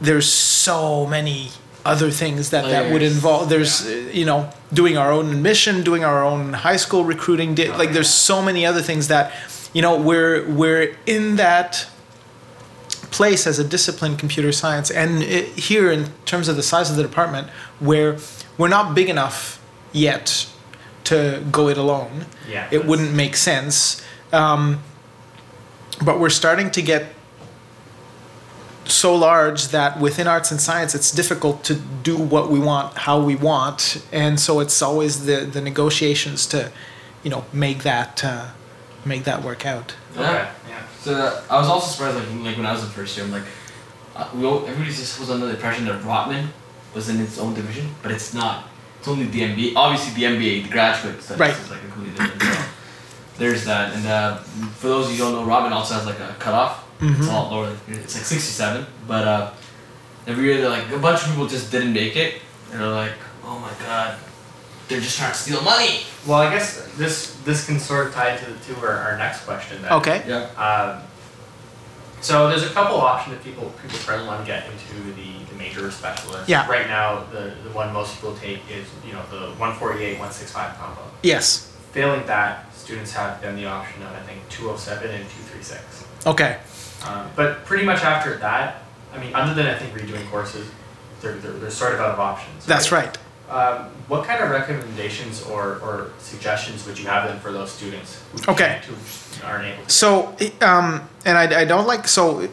There's so many other things that that would involve. There's uh, you know doing our own admission, doing our own high school recruiting. di- Like there's so many other things that you know we're we're in that place as a discipline computer science and it, here in terms of the size of the department where we're not big enough yet to go it alone Yeah, it wouldn't make sense um, but we're starting to get so large that within arts and science it's difficult to do what we want how we want and so it's always the the negotiations to you know make that uh, make that work out Okay. Yeah. So uh, I was also surprised, like, like when I was in first year, I'm like, uh, we all, everybody just was under the impression that Rotman was in its own division, but it's not. It's only the MBA. Obviously, the MBA, the graduate studies, Right. is like a completely different. So there's that, and uh, for those of you who don't know, Rotman also has like a cutoff. It's a Mhm. lot lower. It's like 67, but uh, every year they're like a bunch of people just didn't make it, and they're like, oh my god, they're just trying to steal money. Well, I guess this this can sort of tie to the to our, our next question. Then. okay Yeah. Um, so there's a couple options that people people currently want to get into the, the major specialist. Yeah. Right now, the, the one most people take is you know the 148 165 combo. yes Failing that, students have then the option of I think 207 and 236. okay Um, but pretty much after that, I mean, other than I think redoing courses, they're, they're, they're sort of out of options. that's right Um, what kind of recommendations or, or suggestions would you have then for those students who Okay. who aren't able to? So, um, and I, I don't like so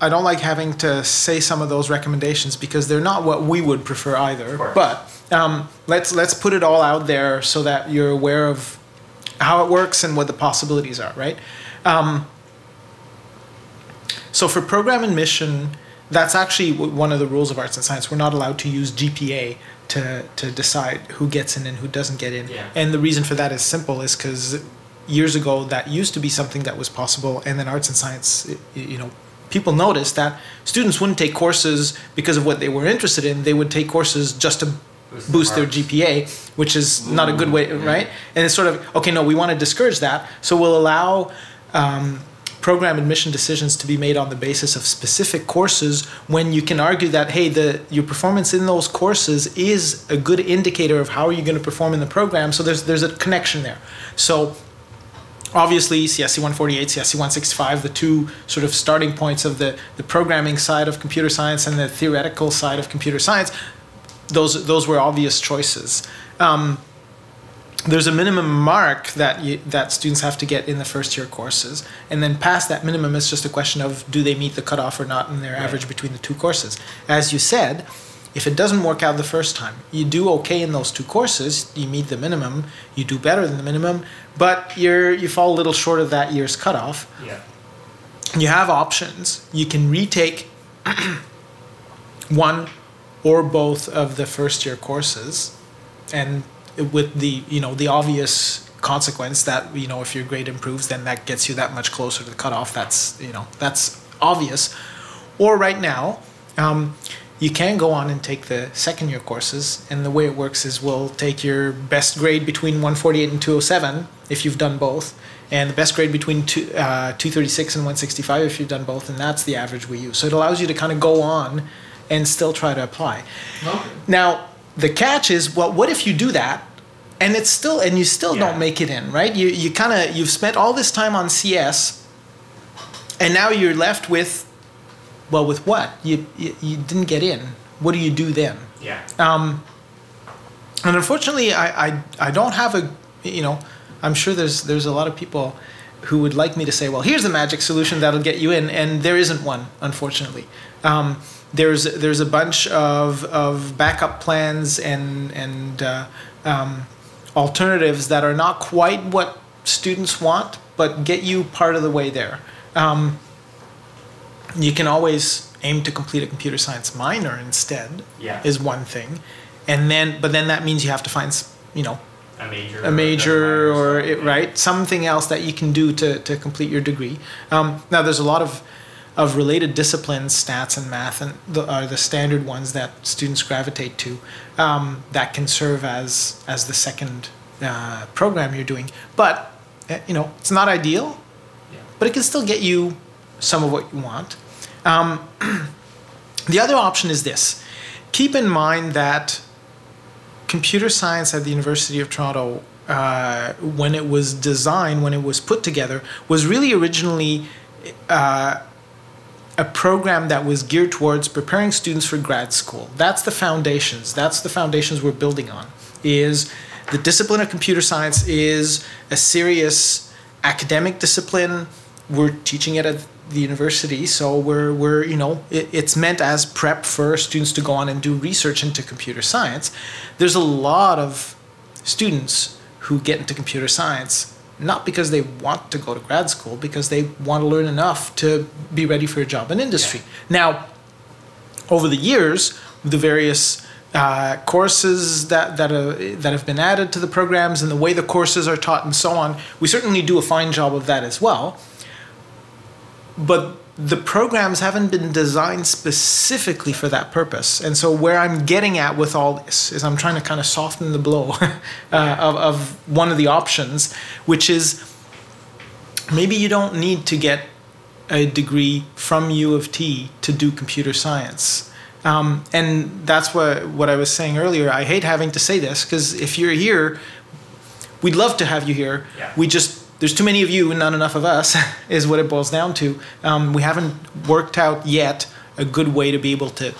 I don't like having to say some of those recommendations because they're not what we would prefer either. Of. But um, let's let's put it all out there so that you're aware of how it works and what the possibilities are. Right. Um, so for program admission, that's actually one of the rules of arts and science. We're not allowed to use GPA to to decide who gets in and who doesn't get in. Yeah. And the reason for that is simple: is because years ago that used to be something that was possible, and then arts and science, you know, people noticed that students wouldn't take courses because of what they were interested in. They would take courses just to Boost boost their. GPA, which is not a good way, yeah. right? And it's sort of okay. No, we want to discourage that, so we'll allow um, program admission decisions to be made on the basis of specific courses. When you can argue that hey, the your performance in those courses is a good indicator of how are you're going to perform in the program. So there's there's a connection there. So obviously CSC 148, CSC 165, the two sort of starting points of the, the programming side of computer science and the theoretical side of computer science, those, those were obvious choices. Um, there's a minimum mark that you, that students have to get in the first year courses, and then past that minimum, it's just a question of do they meet the cutoff or not in their Right. average between the two courses. As you said, if it doesn't work out the first time, you do okay in those two courses, you meet the minimum, you do better than the minimum, but you're you fall a little short of that year's cutoff. Yeah. You have options. You can retake one or both of the first year courses, and with the you know the obvious consequence that you know if your grade improves, then that gets you that much closer to the cutoff. That's you know that's obvious. Or right now, um, you can go on and take the second year courses, and the way it works is we'll take your best grade between 148 and 207 if you've done both, and the best grade between two, uh, 236 and 165 if you've done both, and that's the average we use. So it allows you to kind of go on and still try to apply. Okay. Now, the catch is, well, what if you do that and it's still and you still Yeah. don't make it in, right? You you kind of you've spent all this time on CS and now you're left with well, with what? You you, you didn't get in. What do you do then? Yeah. Um, and unfortunately, I, I I don't have a you know I'm sure there's there's a lot of people who would like me to say, well, here's the magic solution that'll get you in, and there isn't one, unfortunately. Um, there's there's a bunch of, of backup plans and and uh, um, alternatives that are not quite what students want, but get you part of the way there. Um, you can always aim to complete a computer science minor instead Yeah. is one thing and then but then that means you have to find you know a major. a major or it, something. right something else that you can do to, to complete your degree um, now there's a lot of of related disciplines stats and math and the, are the standard ones that students gravitate to um, that can serve as as the second uh, program you're doing but uh, you know it's not ideal Yeah. but it can still get you some of what you want. Um, the other option is this keep in mind that computer science at the University of Toronto, uh, when it was designed, when it was put together, was really originally uh, a program that was geared towards preparing students for grad school. That's the foundations. That's the foundations we're building on. Is the discipline of computer science is a serious academic discipline. We're teaching it at the university, so we're we're you know it, it's meant as prep for students to go on and do research into computer science. There's a lot of students who get into computer science not because they want to go to grad school, because they want to learn enough to be ready for a job in industry. Now, over the years, the various uh, courses that that, uh, that have been added to the programs and the way the courses are taught and so on, we certainly do a fine job of that as well. But the programs haven't been designed specifically for that purpose. And so, where I'm getting at with all this is I'm trying to kind of soften the blow uh, of, of one of the options, which is maybe you don't need to get a degree from U of T to do computer science. Um, and that's what, what I was saying earlier. I hate having to say this because if you're here, we'd love to have you here. Yeah. We just, there's too many of you and not enough of us, is what it boils down to. Um, we haven't worked out yet a good way to be able to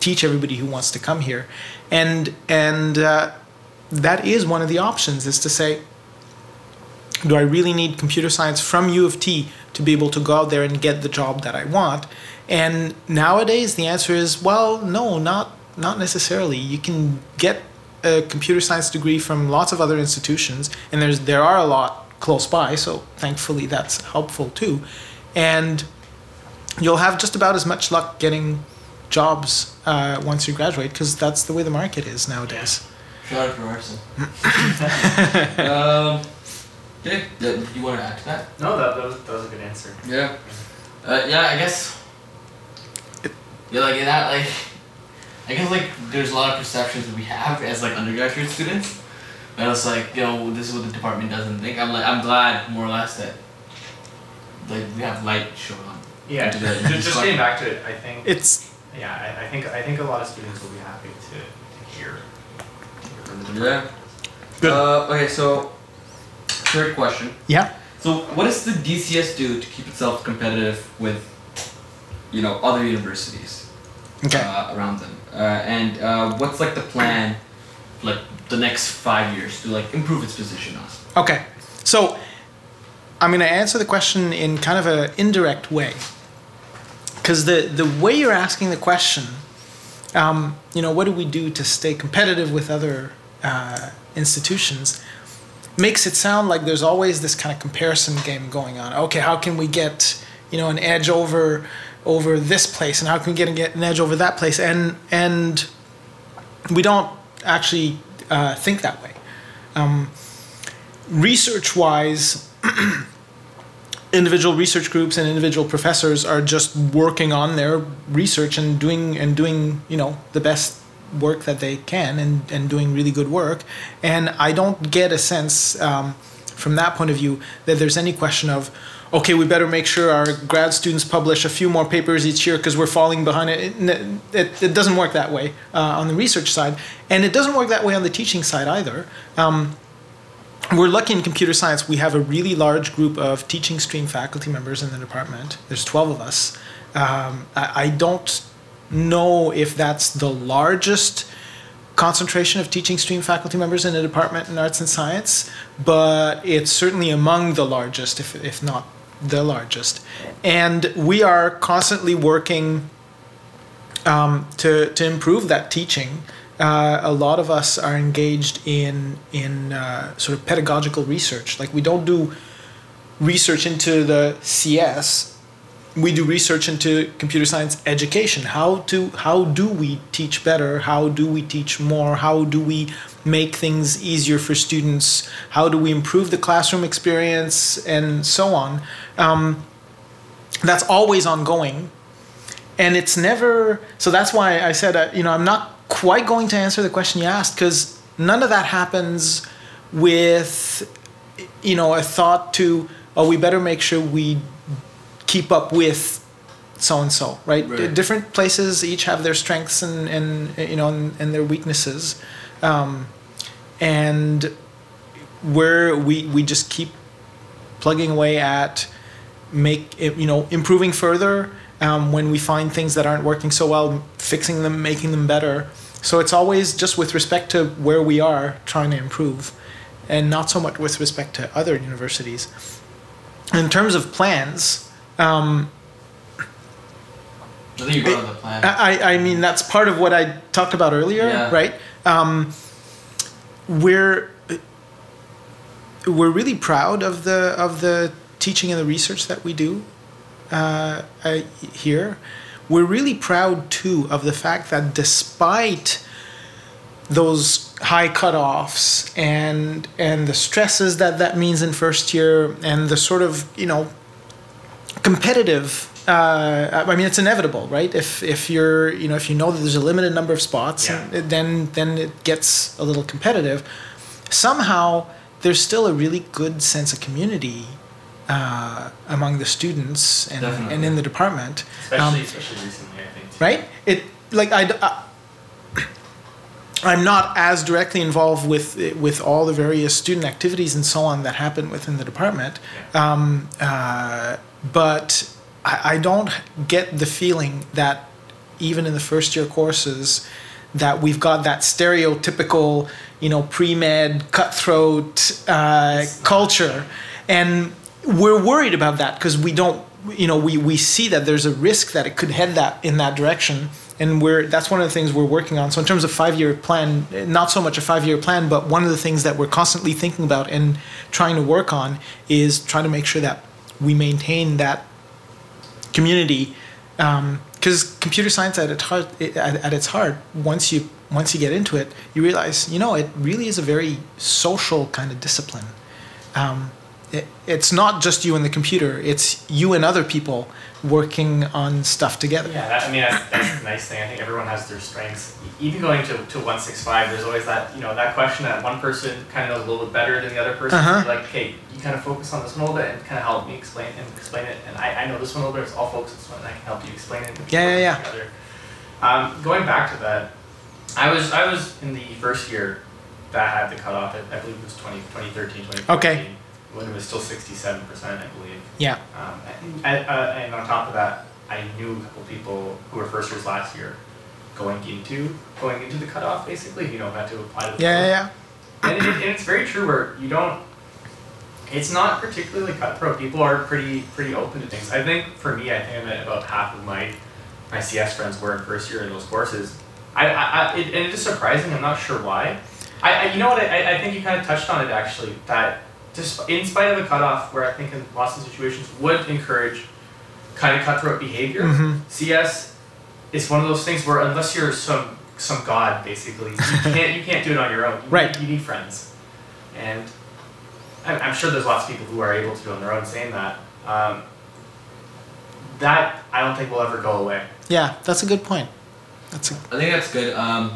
teach everybody who wants to come here. And, and uh, that is one of the options is to say, do I really need computer science from U of T to be able to go out there and get the job that I want? And nowadays the answer is well, no, not not necessarily. You can get a computer science degree from lots of other institutions, and there's there are a lot close by, so thankfully that's helpful too. And you'll have just about as much luck getting jobs uh, once you graduate because that's the way the market is nowadays. Shout out for Ryerson. um, okay, yeah, you want to add to that? No, that, that, was, that was a good answer. Yeah. Uh, yeah, I guess. Yeah, like in that, like, I guess like there's a lot of perceptions that we have as like undergraduate students. And it's like, you know, this is what the department doesn't think. I'm like, I'm glad more or less that like we have light showing on. Yeah, just, just just getting back to it, I think. It's Yeah, I, I think I think a lot of students will be happy to, to hear. hear from the Yeah. Good. Uh, okay, so third question. yeah. So what does the DCS do to keep itself competitive with, you know, other universities Okay. uh, around them? Uh, and uh, what's like the plan, like the next five years to like improve its position on? Okay, so I'm going to answer the question in kind of an indirect way, because the the way you're asking the question, um, you know, what do we do to stay competitive with other uh, institutions, makes it sound like there's always this kind of comparison game going on. Okay, how can we get you know an edge over over this place, and how can we get, get an edge over that place, and and we don't actually uh, think that way. Research wise, individual research groups and individual professors are just working on their research and doing and doing you know the best work that they can and, and doing really good work. And i don't get a sense um, from that point of view that there's any question of okay we better make sure our grad students publish a few more papers each year because we're falling behind it. It, it, doesn't work that way uh, on the research side. And it doesn't work that way on the teaching side either. Um, we're lucky in computer science we have a really large group of teaching stream faculty members in the department. There's 12 of us. Um, I, I don't know if that's the largest concentration of teaching stream faculty members in a department in arts and science but it's certainly among the largest if, if not the largest and we are constantly working um, to, to improve that teaching uh, a lot of us are engaged in in uh, sort of pedagogical research. Like we don't do research into the CS. We do research into computer science education. How to how do we teach better? How do we teach more? How do we make things easier for students? How do we improve the classroom experience and so on? Um, that's always ongoing and it's never so that's why i said uh, you know i'm not quite going to answer the question you asked because none of that happens with you know a thought to oh we better make sure we keep up with so and so right. different places each have their strengths and and you know and, and their weaknesses. Um, and where we we just keep plugging away at make it, you know improving further um, when we find things that aren't working so well fixing them making them better. So it's always just with respect to where we are trying to improve and not so much with respect to other universities. In terms of plans um, I think you brought up the plan. I, I mean that's part of what I talked about earlier, Yeah. right? Um, we're we're really proud of the of the teaching and the research that we do uh, I, here. We're really proud too of the fact that despite those high cutoffs and and the stresses that that means in first year and the sort of you know competitive uh, I mean it's inevitable right if if you're you know if you know that there's a limited number of spots Yeah. then then it gets a little competitive somehow there's still a really good sense of community uh, among the students and, and in the department Especially Um, especially recently, I think. too. right it like I, I I'm not as directly involved with with all the various student activities and so on that happen within the department, um, uh, but I, I don't get the feeling that even in the first year courses that we've got that stereotypical you know pre-med cutthroat uh, culture. And we're worried about that because we don't you know we, we see that there's a risk that it could head that in that direction. And we're that's one of the things we're working on. So in terms of five year plan not so much a five year plan but one of the things that we're constantly thinking about and trying to work on is trying to make sure that we maintain that community because computer science at its heart at, at its heart once you once you get into it you realize you know it really is a very social kind of discipline. Um, it, it's not just you and the computer; it's you and other people working on stuff together. Yeah, that, I mean that's, that's the nice thing. I think everyone has their strengths. Even going to, to one six five, there's always that you know that question that one person kind of knows a little bit better than the other person. Uh-huh. Like, hey you kind of focus on this one a little bit and kind of help me explain and explain it. And I, I know this one a little bit. So I'll focus on this one and I can help you explain it. Yeah, yeah, yeah. Um, going back to that, I was I was in the first year that I had the cutoff. I, I believe it was 20, 2013, 2014. Okay. When it was still sixty seven percent, I believe. Yeah. Um, and, uh, and on top of that, I knew a couple people who were first years last year going into going into the cutoff basically, you know, had to apply to the Yeah, yeah, program. And, it, and it's very true where you don't it's not particularly cutthroat. People are pretty pretty open to things. I think for me, I think met about half of my my CS friends were in first year in those courses. I, I, I it, and it is surprising. I'm not sure why. I, I you know what I, I think you kind of touched on it actually that just in spite of the cutoff, where I think in lots of situations would encourage kind of cutthroat behavior. Mhm. CS is one of those things where unless you're some some god basically, you can't you can't do it on your own. You Right. Need, you need friends, and I'm, I'm sure there's lots of people who are able to do it on their own. Saying that, um, that I don't think will ever go away. yeah. That's a good point. That's a, I think that's good. Um,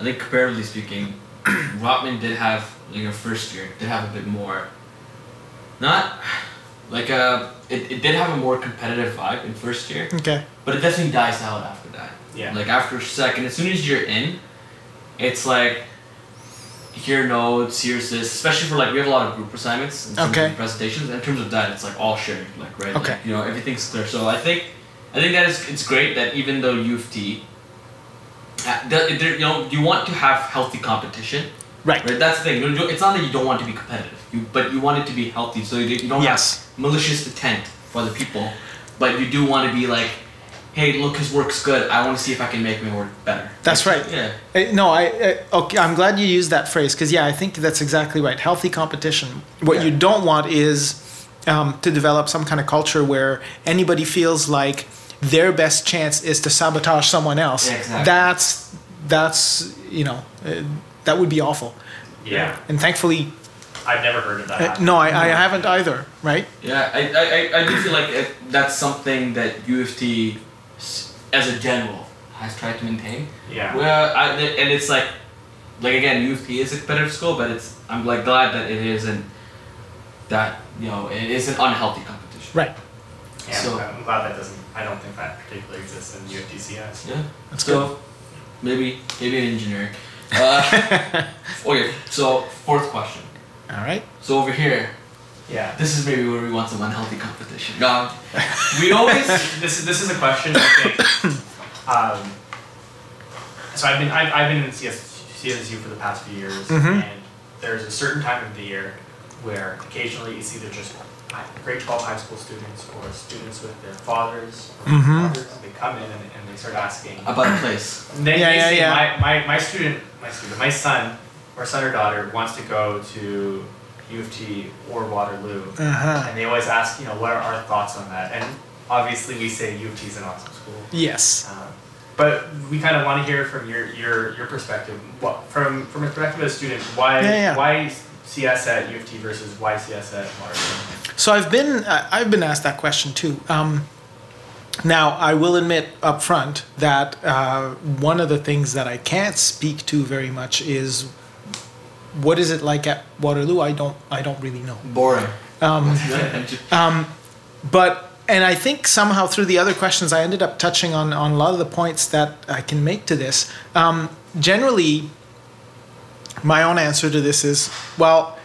I think comparatively speaking, Rotman did have like your first year did have a bit more. Not like a it, it did have a more competitive vibe in first year, okay. but it definitely dies out after that. Yeah. Like after second, as soon as you're in, it's like here notes, here's this. Especially for like we have a lot of group assignments and Okay. group presentations. In terms of that, it's like all shared, like right. Okay. Like, you know everything's clear. So I think I think that is it's great that even though U of T, uh, the- there- you know you want to have healthy competition. Right. Right. That's the thing. You don't- It's not that you don't want to be competitive, you, but you want it to be healthy, so you, don't Yes. have malicious intent for other people, but you do want to be like, hey, look, his work's good. I want to see if I can make my work better. That's right. Yeah. Uh, No, I uh, okay. I'm glad you used that phrase because yeah, I think that's exactly right. Healthy competition. What Yeah. you don't want is um, to develop some kind of culture where anybody feels like their best chance is to sabotage someone else. Yeah, exactly. That's that's you know uh, that would be awful. Yeah, And thankfully, I've never heard of that. uh, no, I, I haven't either. Right? Yeah, I, I, I- I do feel like it, that's something that U of T, s- as a general, has tried to maintain. Yeah. Well, I, and it's like, like again, U of T is a competitive school, but it's I'm like glad that it isn't that you know it is an unhealthy competition. Right. Yeah, So- I'm glad that doesn't. I don't think that particularly exists in U of T CS. Yeah. That's so maybe maybe in engineering. Uh, okay, so fourth question. All right. So over here, Yeah. this is maybe where we want some unhealthy competition. No, we always this is this is a question I think. um, so I've been I've, I've been in CS, CSSU for the past few years, Mhm. and there's a certain time of the year where occasionally it's either just hi- grade 12 high school students or students with their fathers or Mhm. mothers. They come in and, and they start asking. about a place. And they, Yeah, they yeah, yeah. My, my, my student, my student, my son or son or daughter wants to go to U of T or Waterloo. Uh huh. And they always ask, you know, what are our thoughts on that? And obviously, we say U of T is an awesome school. Yes. Um, but we kind of want to hear from your your your perspective. What from from a perspective of a student, why Yeah, yeah. why CS at U of T versus YCS at Waterloo? So I've been uh, I've been asked that question too. Um, now I will admit up front that uh, one of the things that I can't speak to very much is what is it like at Waterloo. I don't I don't really know. Boring. Um, but and I think somehow through the other questions I ended up touching on on a lot of the points that I can make to this. Um, generally, my own answer to this is well,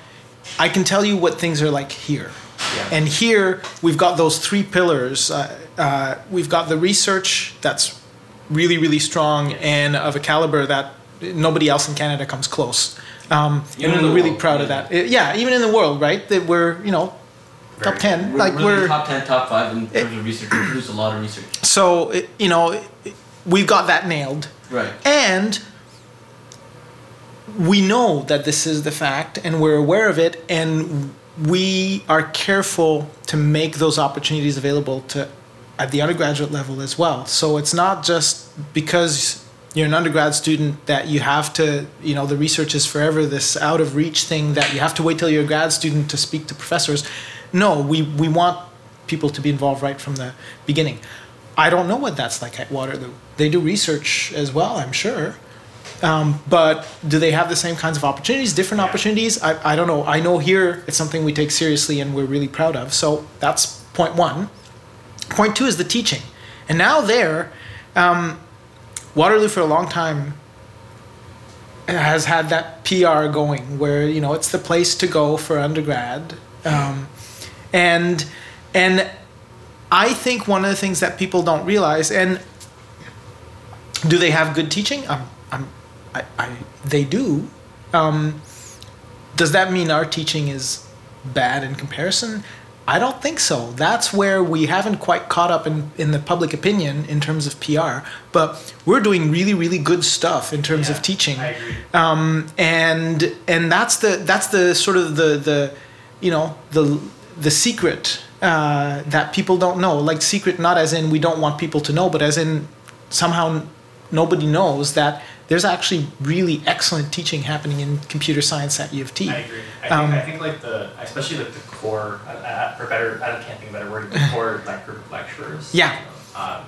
I can tell you what things are like here. Yeah. And here we've got those three pillars. Uh, uh, we've got the research that's really, really strong Yes. and of a caliber that nobody else in Canada comes close. Um, and we're really world, proud of yeah. that. Uh, Yeah, even in the world, right? That we're you know top ten. We're like really we're top ten, top five in terms of research. We produce a lot of research. so you know we've got that nailed, Right. and we know that this is the fact, and we're aware of it, and we are careful to make those opportunities available to at the undergraduate level as well. So it's not just because you're an undergrad student that you have to you know the research is forever this out of reach thing that you have to wait till you're a grad student to speak to professors. No we we want people to be involved right from the beginning. I don't know what that's like at waterloo. They do research as well i'm sure um, but do they have the same kinds of opportunities different opportunities? I, I don't know. I know here it's something we take seriously and we're really proud of. So that's point one. Point two is the teaching. And now there um, Waterloo for a long time has had that PR going where you know it's the place to go for undergrad, um, and and I think one of the things that people don't realize and do they have good teaching? Um, um, I, I, they do. Um, does that mean our teaching is bad in comparison? I don't think so. That's where we haven't quite caught up in, in the public opinion in terms of PR, but we're doing really, really good stuff in terms Yeah, of teaching. I agree. Um, and and that's the that's the sort of the the you know the the secret uh, that people don't know. Like secret, not as in we don't want people to know, but as in somehow nobody knows that there's actually really excellent teaching happening in computer science at U of T. I agree. I think, Um, I think like the, especially like the core, uh, uh, for better, I can't think of a better word, the core like group of lecturers. Yeah. you know, Um,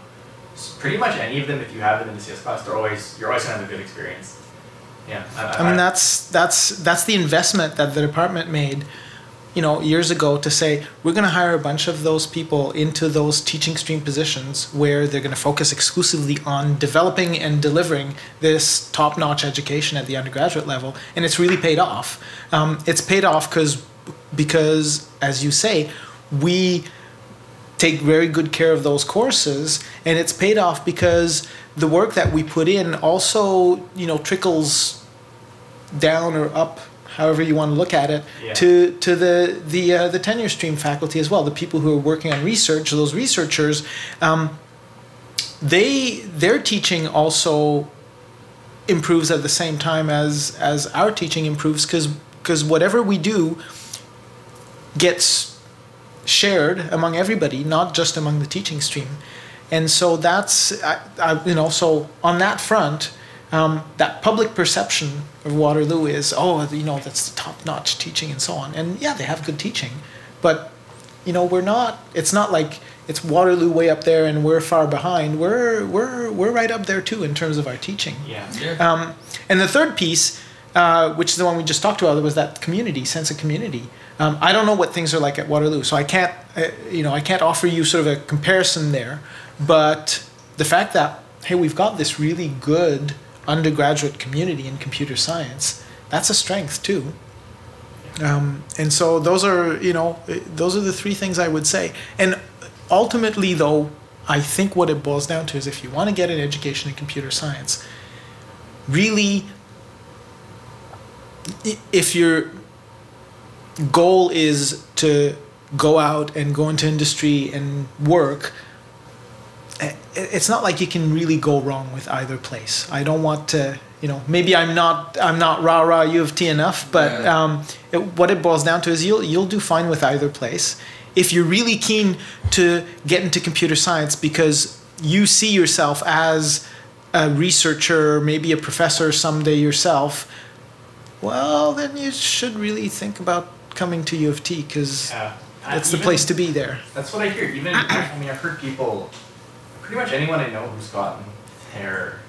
pretty much any of them, if you have them in the CS class, they're always, you're always gonna have a good experience. Yeah. I mean that's that's that's the investment that the department made, you know, years ago to say we're going to hire a bunch of those people into those teaching stream positions where they're going to focus exclusively on developing and delivering this top-notch education at the undergraduate level, and it's really paid off. Um, it's paid off because because as you say, we take very good care of those courses and it's paid off because the work that we put in also you know trickles down or up however you want to look at it Yeah. to to the the uh, the tenure stream faculty as well the people who are working on research those researchers um, they their teaching also improves at the same time as as our teaching improves because because whatever we do gets shared among everybody, not just among the teaching stream. And so that's, I, I, you know, so on that front, um, that public perception of Waterloo is, oh, you know, that's the top notch teaching and so on. And yeah, they have good teaching. But, you know, we're not, it's not like it's Waterloo way up there and we're far behind. We're, we're, we're right up there too in terms of our teaching. Yeah. Yeah. Um, and the third piece, uh, which is the one we just talked about, was that community sense of community. Um, I don't know what things are like at Waterloo, so I can't, uh, you know, I can't offer you sort of a comparison there. But the fact that hey, we've got this really good undergraduate community in computer science, that's a strength too. Um, and so those are, you know, those are the three things I would say. And ultimately, though, I think what it boils down to is if you want to get an education in computer science, really if your goal is to go out and go into industry and work it's not like you can really go wrong with either place i don't want to you know maybe i'm not i'm not rah rah u of t enough but Yeah. um, it, what it boils down to is you'll you'll do fine with either place if you're really keen to get into computer science because you see yourself as a researcher, maybe a professor someday yourself, well, then you should really think about coming to U of T because Yeah. it's the Even- place to be there. That's what I hear. Even I mean, I've heard people, pretty much anyone I know who's gotten their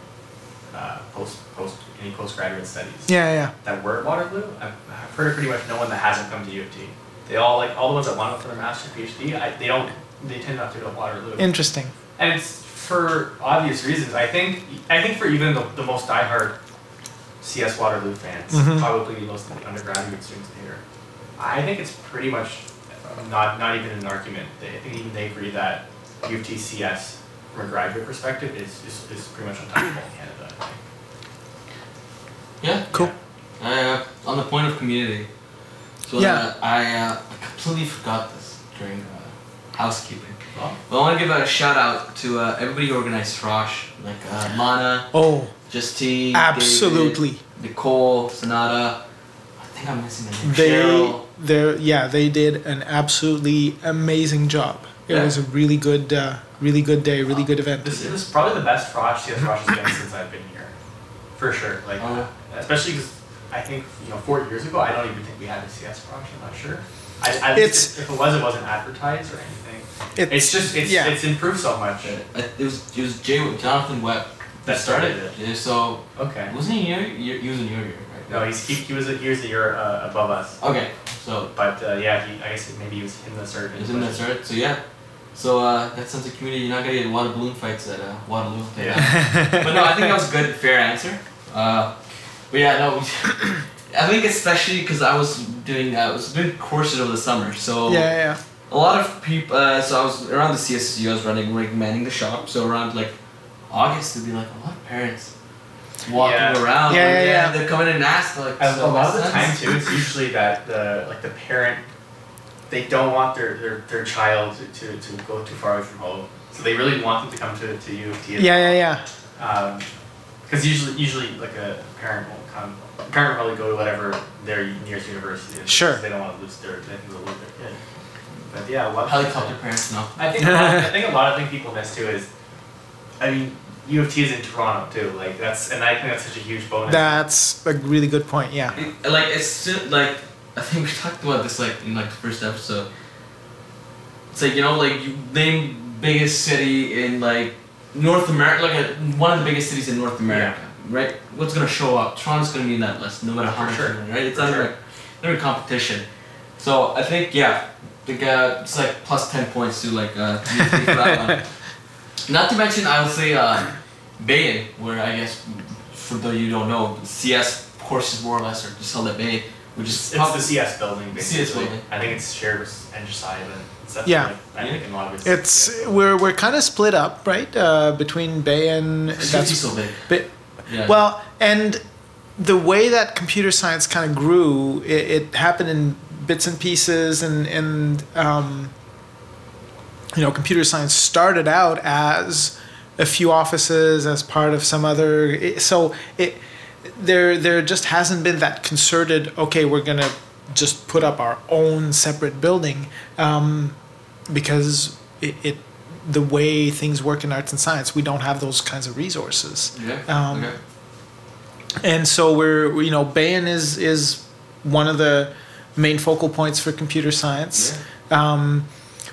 uh, post post any postgraduate studies Yeah, yeah. that were at Waterloo. I've, I've heard of pretty much no one that hasn't come to U of T. They all like all the ones that went for their master's PhD. I, they don't. They tend not to go to Waterloo. Interesting. and it's for obvious reasons. I think I think for even the, the most diehard CS Waterloo fans, Mhm. probably most of the undergraduate students here, I think it's pretty much not not even an argument. They, I think even they agree that U of T CS from a graduate perspective is, is, is pretty much untouchable in Canada. I think. Yeah. Cool. Uh, on the point of community, so Yeah. uh, I, uh, completely forgot this during uh, housekeeping. Well, But I want to give a shout out to uh, everybody who organized Frosh, like uh, Lana, Oh, Justine, absolutely. David, Nicole, Sonata. I think I'm missing a name. They Cheryl. they're yeah they did an absolutely amazing job. It Yeah. was a really good, uh, really good day, really good event. This is probably the best Frosh CS Frosh has been since I've been here, for sure. Like, Oh, especially because I think you know four years ago, I don't even think we had a CS Frosh. I'm not sure. I, I It's- if it was, it wasn't advertised or anything. It's, just it's yeah. it's improved so much. Uh, It was it was Jay Jonathan Webb That started it. Yeah, so Okay. wasn't he your year? He was in your year, right? No, he's he, he was a, he was a year uh, above us. Okay, so But uh, yeah, he, I guess maybe he was in the third. Is in that start? So yeah. So uh, that sense of community, you're not gonna get a lot of balloon fights at uh, Waterloo. Yeah. but no, I think that was a good, fair answer. Uh, but yeah, no, I think especially because I was doing, uh, I was doing courses over the summer, so yeah, yeah. a lot of people. Uh, so I was around the CSSU. I was running, like manning the shop. So around like August, there'd be like a lot of parents walking Yeah. around. Yeah, like, yeah, yeah. They're coming in and ask like. A, so a lot of the what's time too, it's usually that the like the parent, they don't want their, their, their child to, to, to go too far away from home. So they really want them to come to, to U of T. Yeah, yeah, yeah. Um, because usually usually like a parent will come. A parent will probably go to whatever their nearest university is. Sure. They don't want to lose their. They think they'll lose their kid. But yeah, what Helicopter parents, no. I think a lot, I think a lot of things people miss too is, I mean, U of T is in Toronto too. Like that's and I think that's such a huge bonus. That's a really good point. Yeah. Like it's soon, like I think we talked about this like in like the first episode. It's like you know like you name biggest city in like North America, like a, one of the biggest cities in North America, right? What's gonna show up? Toronto's gonna be in that list, no matter how much, sure. right? It's not sure. like competition. So I think yeah, the guy it's like plus ten points to like uh for that one. Not to mention I would say uh Bahen, where I guess for those you don't know, CS courses more or less are just held at Bay, which is It's, it's the CS building basically. CS building. I think it's shared with Edgeside and it's that's Yeah. like, I think in a lot of it's. It's CS we're we're kind of split up, right? Uh, between Bay and it's that's so big. bit Yeah. Well, and the way that computer science kind of grew, it, it happened in bits and pieces, and and um, you know, computer science started out as a few offices as part of some other. So it there there just hasn't been that concerted. Okay, we're gonna just put up our own separate building um, because it, it the way things work in arts and science, we don't have those kinds of resources yeah. um, okay. and so we're you know Bahen is is one of the main focal points for computer science. Um,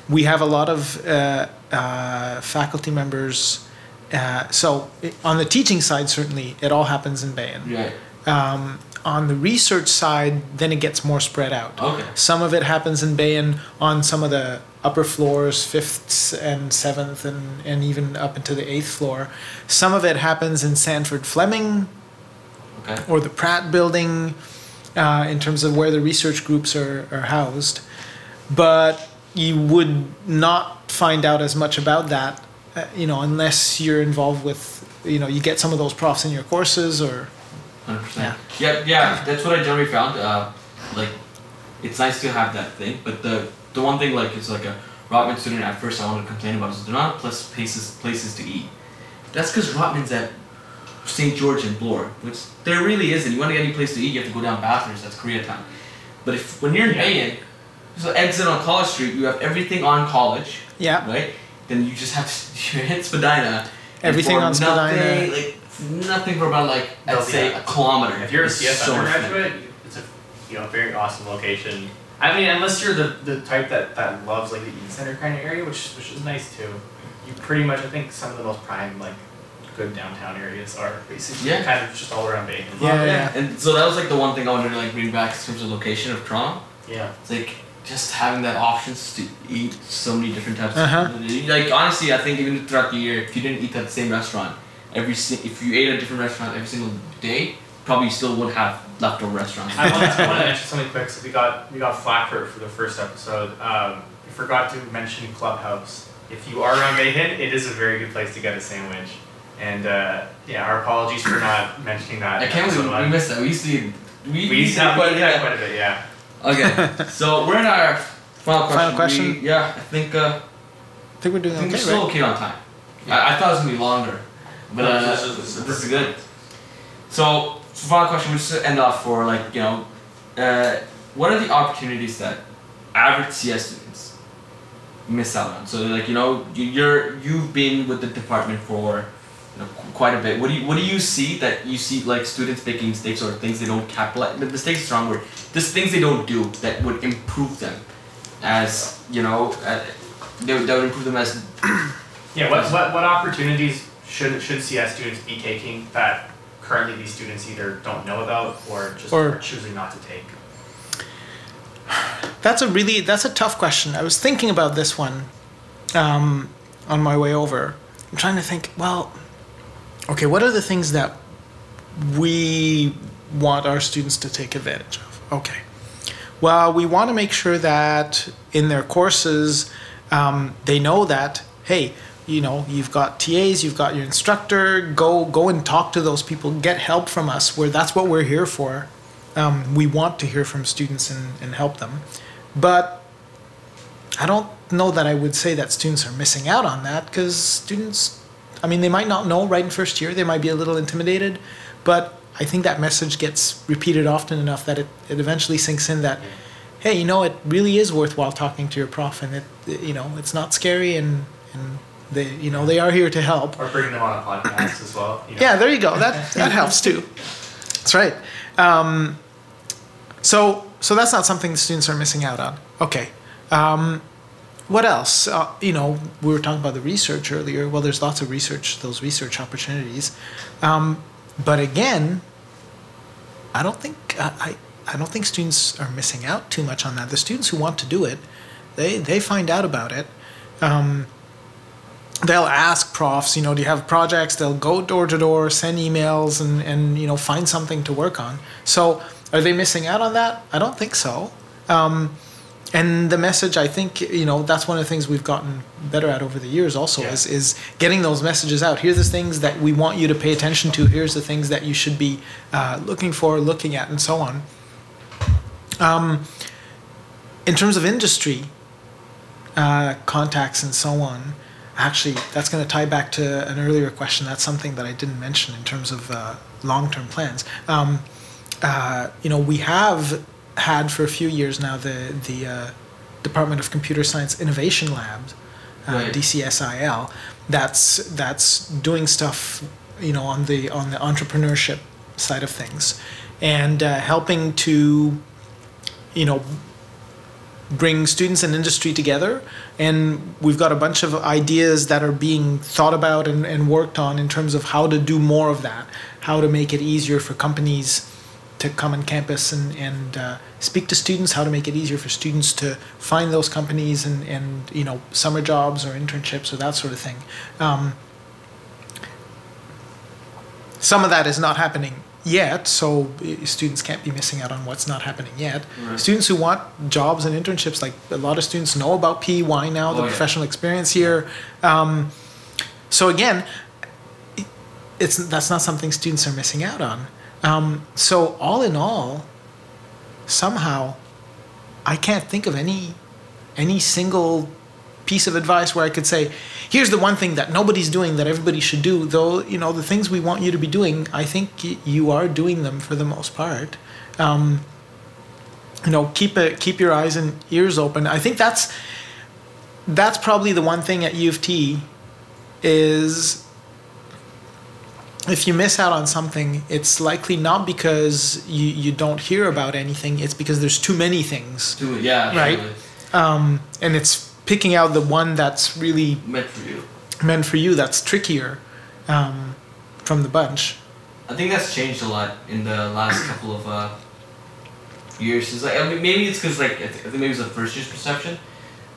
we have a lot of uh, uh, faculty members. Uh, so i- on the teaching side, certainly it all happens in Bahen. Yeah. Um, on the research side, then it gets more spread out. Okay. Some of it happens in Bahen on some of the upper floors, fifth and seventh, and, and even up into the eighth floor. Some of it happens in Sandford Fleming, Okay. or the Pratt building uh, in terms of where the research groups are, are housed. But you would not find out as much about that, uh, you know, unless you're involved with, you know, you get some of those profs in your courses or. Hundred percent. Yeah, yeah. That's what I generally found. Uh, like, it's nice to have that thing, but the the one thing like it's like a Rotman student at first I wanted to complain about is there not plus places places to eat. That's because Rotman's at St. George and Bloor, which there really isn't. You want to get any place to eat, you have to go down Bathurst. That's Koreatown. But if when you're in Yeah. Bahen, so exit on College Street, you have everything on College, Yeah. right? Then you just have to you hit Spadina. Everything on Spadina. Nothing, like nothing for about like I'd No, say yeah. a kilometer. If you're a It's CS so much fun. undergraduate, it's a you know very awesome location. I mean, unless you're the, the type that, that loves like the Eaton Center kind of area, which which is nice too. You pretty much I think some of the most prime like good downtown areas are basically Yeah. kind of just all around Bacon. Yeah, yeah. And so that was like the one thing I wanted to like bring back in terms of location of Toronto. Yeah. It's like just having that options to eat so many different types. Uh-huh. of food. Like honestly, I think even throughout the year, if you didn't eat at the same restaurant, every si- if you ate at a different restaurant every single day, probably still would have leftover restaurants. I want, to mention something quick. So we got we got flack for for the first episode. Um, we forgot to mention Clubhouse. If you are around Mayhead, it is a very good place to get a sandwich. And uh, yeah, our apologies for not mentioning that. I can't believe we one. missed that. We used to. We, We used to have quite we a had bit. quite a bit, yeah. Okay, so we're in our final question. Final question? We- yeah, I think uh, I think we're I doing think we're okay, still right? okay on time. I, I thought it was gonna be longer, but uh, this this, is- this is is good. So, so final question. We just end off for like you know, uh, what are the opportunities that average CS students miss out on? So like you know you- you're you've been with the department for you know, quite a bit. What do you what do you see that you see like students making mistakes or things they don't capitalize? The mistakes is a strong word. There's things they don't do that would improve them, as you know, uh, they would, that would improve them as Yeah, what, what, what opportunities should, should CS students be taking that currently these students either don't know about or just Or- are choosing not to take? That's a really that's a tough question. I was thinking about this one um, on my way over. I'm trying to think. Well, okay, what are the things that we want our students to take advantage of? Okay. Well, we want to make sure that in their courses um, they know that hey, you know, you've got TAs, you've got your instructor. Go go and talk to those people. Get help from us. Where that's what we're here for. Um, we want to hear from students and, and help them. But I don't know that I would say that students are missing out on that because students, I mean, they might not know right in first year, they might be a little intimidated, but I think that message gets repeated often enough that it, it eventually sinks in that, hey, you know, it really is worthwhile talking to your prof and it, you know, it's not scary and, and they, you know, they are here to help. Or bringing them on a podcast as well? you know? Yeah, there you go. That that helps too. That's right. Um, so so that's not something the students are missing out on. Okay. Um, what else? Uh, you know, we were talking about the research earlier. Well, there's lots of research, those research opportunities. Um, but again, I don't think I, I I don't think students are missing out too much on that. The students who want to do it, they they find out about it. Um, they'll ask profs, you know, do you have projects? They'll go door to door, send emails, and and you know find something to work on. So are they missing out on that? I don't think so. Um, and the message, I think, you know, that's one of the things we've gotten better at over the years. Also, Yeah. is is getting those messages out. Here's the things that we want you to pay attention to. Here's the things that you should be uh, looking for, looking at, and so on. Um, in terms of industry uh, contacts and so on, actually, that's going to tie back to an earlier question. That's something that I didn't mention in terms of uh, long-term plans. Um, uh, you know, we have had for a few years now the the uh, Department of Computer Science Innovation Lab, uh, Right. DCSIL. That's that's doing stuff, you know, on the on the entrepreneurship side of things, and uh, helping to, you know, bring students and industry together. And we've got a bunch of ideas that are being thought about and, and worked on in terms of how to do more of that, how to make it easier for companies to come on campus and, and uh, speak to students, how to make it easier for students to find those companies and, and you know, summer jobs or internships or that sort of thing. Um, some of that is not happening yet, so uh, students can't be missing out on what's not happening yet. Right. Students who want jobs and internships, like a lot of students know about PEY now, the Oh, yeah. professional experience here. Um, so again, it's that's not something students are missing out on. Um, so all in all, somehow, I can't think of any any single piece of advice where I could say, here's the one thing that nobody's doing that everybody should do. Though you know the things we want you to be doing, I think y- you are doing them for the most part. Um, you know, keep it keep your eyes and ears open. I think that's that's probably the one thing at U of T is if you miss out on something, it's likely not because you, you don't hear about anything, it's because there's too many things. Do it, yeah, Right. Um, and it's picking out the one that's really Meant for you. meant for you that's trickier um, from the bunch. I think that's changed a lot in the last couple of uh, years. It's like I mean, maybe it's because like I th- I think maybe it's a first year's perception,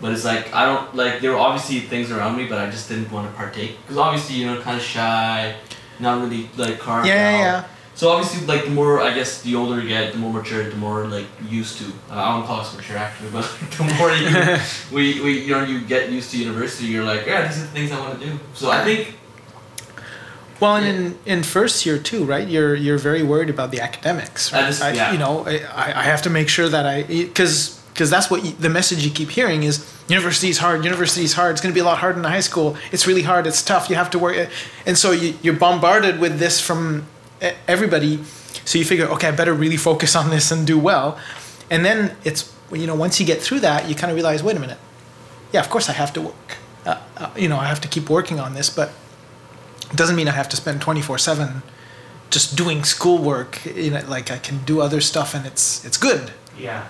but it's like I don't like there were obviously things around me, but I just didn't want to partake because obviously you know kind of shy, not really like carved Yeah, out. yeah, yeah. So obviously, like the more I guess the older you get, the more mature, the more like used to. Uh, I don't call us mature actually, but the more you we, we you know you get used to university, you're like, yeah, these are the things I want to do. So I think Well, and in, in first year too, right? You're you're very worried about the academics. I Right? just- I, yeah. You know, I, I have to make sure that I because because that's what you, the message you keep hearing is university is hard. University is hard. It's going to be a lot harder than high school. It's really hard. It's tough. You have to work, and so you, you're bombarded with this from everybody. So you figure, okay, I better really focus on this and do well. and then it's you know once you get through that, you kind of realize, wait a minute, yeah, of course I have to work. Uh, uh, you know, I have to keep working on this, but it doesn't mean I have to spend twenty four seven just doing schoolwork. You know, like I can do other stuff, and it's it's good. Yeah.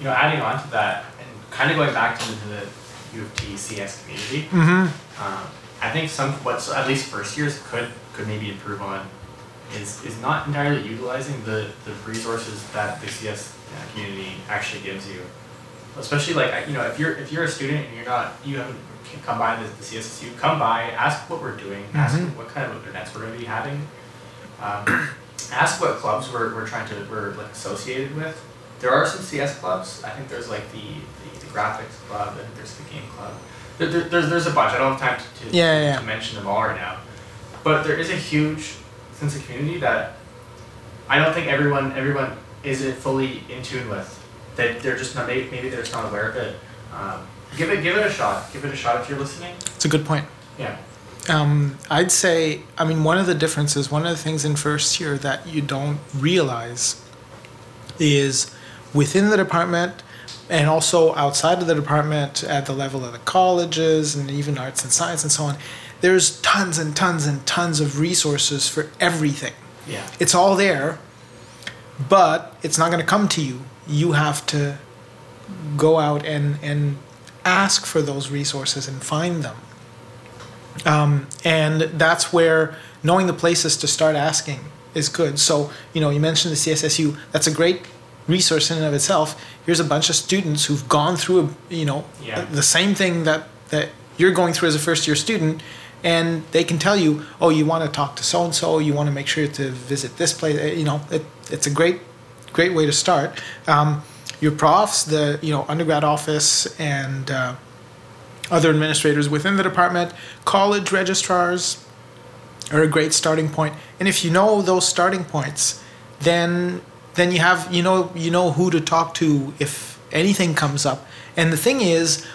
You know, adding on to that, and kind of going back to the U of T CS community, Mm-hmm. um, I think some what's at least first years could could maybe improve on is is not entirely utilizing the the resources that the CS uh, community actually gives you. Especially like you know if you're if you're a student and you're not you haven't come by the, the CSSU come by ask what we're doing ask Mhm. what kind of events we're going to be having um, ask what clubs we're, we're trying to we're like associated with there are some CS clubs I think there's like the the, the graphics club and there's the game club there, there, there's there's a bunch I don't have time to to, Yeah, yeah, yeah. to mention them all right now but there is a huge sense of community that I don't think everyone everyone is fully in tune with. That they're just not maybe, maybe they're just not aware of it. Um, give it give it a shot. Give it a shot if you're listening. It's a good point. Yeah. Um, I'd say, I mean, one of the differences, one of the things in first year that you don't realize is within the department and also outside of the department at the level of the colleges and even arts and science and so on, there's tons and tons and tons of resources for everything. Yeah. It's all there, but it's not going to come to you. You have to go out and, and ask for those resources and find them. Um, and that's where knowing the places to start asking is good. So, you know, you mentioned the CSSU, that's a great resource in and of itself. Here's a bunch of students who've gone through, a, you know, Yeah. the same thing that, that you're going through as a first year student. And they can tell you, oh, you want to talk to so and so, you want to make sure to visit this place. Uh, You know, it, it's a great, great way to start. Um, your profs, the you know undergrad office, and uh, other administrators within the department, college registrars are a great starting point. And if you know those starting points, then then you have you know you know who to talk to if anything comes up. And the thing is,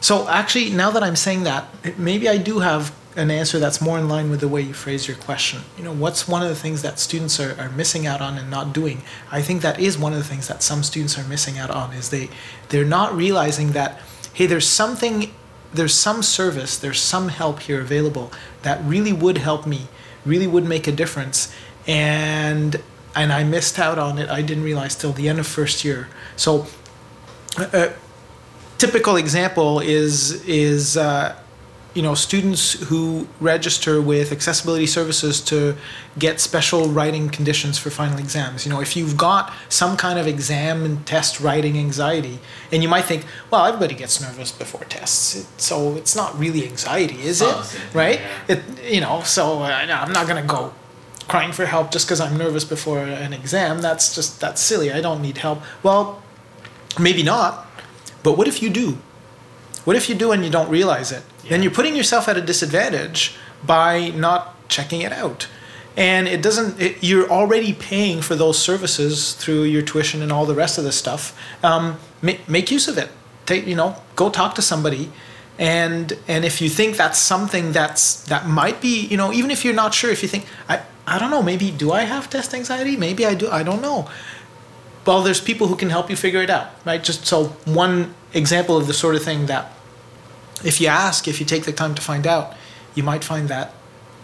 so actually now that I'm saying that, maybe I do have an answer that's more in line with the way you phrase your question. You know, what's one of the things that students are, are missing out on and not doing? I think that is one of the things that some students are missing out on is they they're not realizing that hey, there's something there's some service, there's some help here available that really would help me, really would make a difference. And and I missed out on it. I didn't realize till the end of first year. So a typical example is is uh, you know students who register with accessibility services to get special writing conditions for final exams. You know if you've got some kind of exam and test writing anxiety and you might think well everybody gets nervous before tests. It, so it's not really anxiety is it? Right? it you know so uh, i'm not going to go crying for help just because i'm nervous before an exam that's just that's silly i don't need help well maybe not but what if you do what if you do and you don't realize it? Then you're putting yourself at a disadvantage by not checking it out. And it doesn't, it, you're already paying for those services through your tuition and all the rest of this stuff. Um, make, make use of it. Take, you know, go talk to somebody. And, and if you think that's something that's, that might be, you know, even if you're not sure, if you think, I, I don't know, maybe do I have test anxiety? Maybe I do, I don't know well there's people who can help you figure it out right just so one example of the sort of thing that if you ask if you take the time to find out you might find that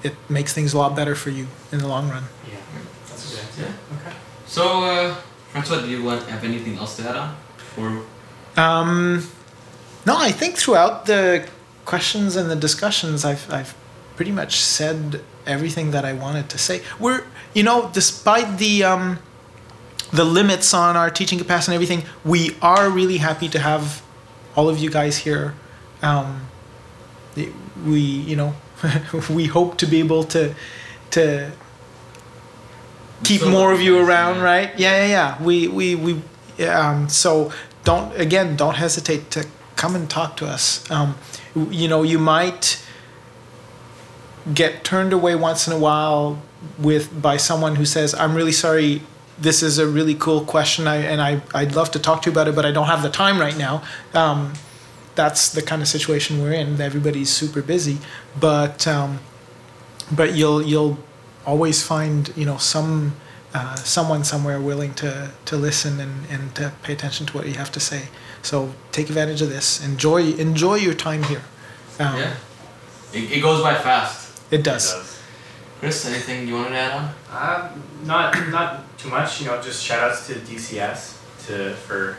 it makes things a lot better for you in the long run Yeah. That's a good answer. Yeah. Okay. So, uh, Francois, do you want have anything else to add on? Or um, no i think throughout the questions and the discussions i've, I've pretty much said everything that i wanted to say we're you know despite the um, the limits on our teaching capacity and everything, we are really happy to have all of you guys here. Um, we, you know, we hope to be able to to keep Fill more of you around, yeah. right? Yeah, yeah, yeah. We, we, we. Um, so don't again, don't hesitate to come and talk to us. Um, you know, you might get turned away once in a while with by someone who says, "I'm really sorry. This is a really cool question, I, and I I'd love to talk to you about it, but I don't have the time right now." Um, that's the kind of situation we're in. Everybody's super busy, but um, but you'll you'll always find you know some uh, someone somewhere willing to, to listen and, and to pay attention to what you have to say. So take advantage of this. Enjoy enjoy your time here. Um, Yeah. It, it goes by fast. It It does. does. Chris, anything you wanted to add on? Uh, not not too much. You know, just shout outs to DCS to for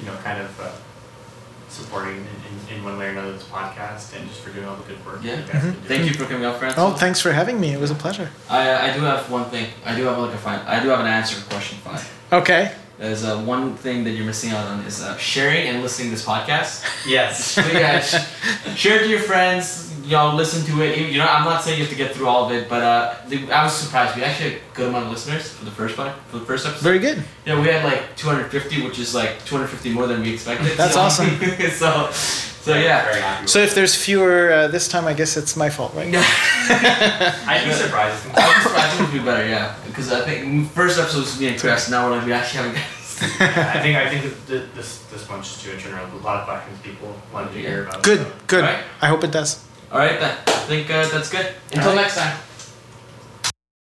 you know kind of uh, supporting in, in, in one way or another this podcast and just for doing all the good work. Yeah. You guys been. Thank you for coming out, Francis. Oh, thanks for having me. It was a pleasure. I, I do have one thing. I do have like a fine. I do have an answer for question five. Okay. There's uh, one thing that you're missing out on is uh, sharing and listening to this podcast. Yes. So yeah, sh- share it to your friends. You know, listen to it. You know, I'm not saying you have to get through all of it, but uh, I was surprised. We actually had a good amount of listeners for the first one, for the first episode. Very good. Yeah, we had like 250, which is like 250 more than we expected. That's so, awesome. so, so yeah. So if there's fewer uh, this time, I guess it's my fault, right? it. I'd be surprised. I think I think it'd be better, yeah, because I think first episode was me and Chris. Now we're like we actually have guests. I think I think that th- this this one just to in general a lot of questions people wanted to hear about. Good, so. good. Right. I hope it does. All right, then. I think uh, that's good. Until right. next time.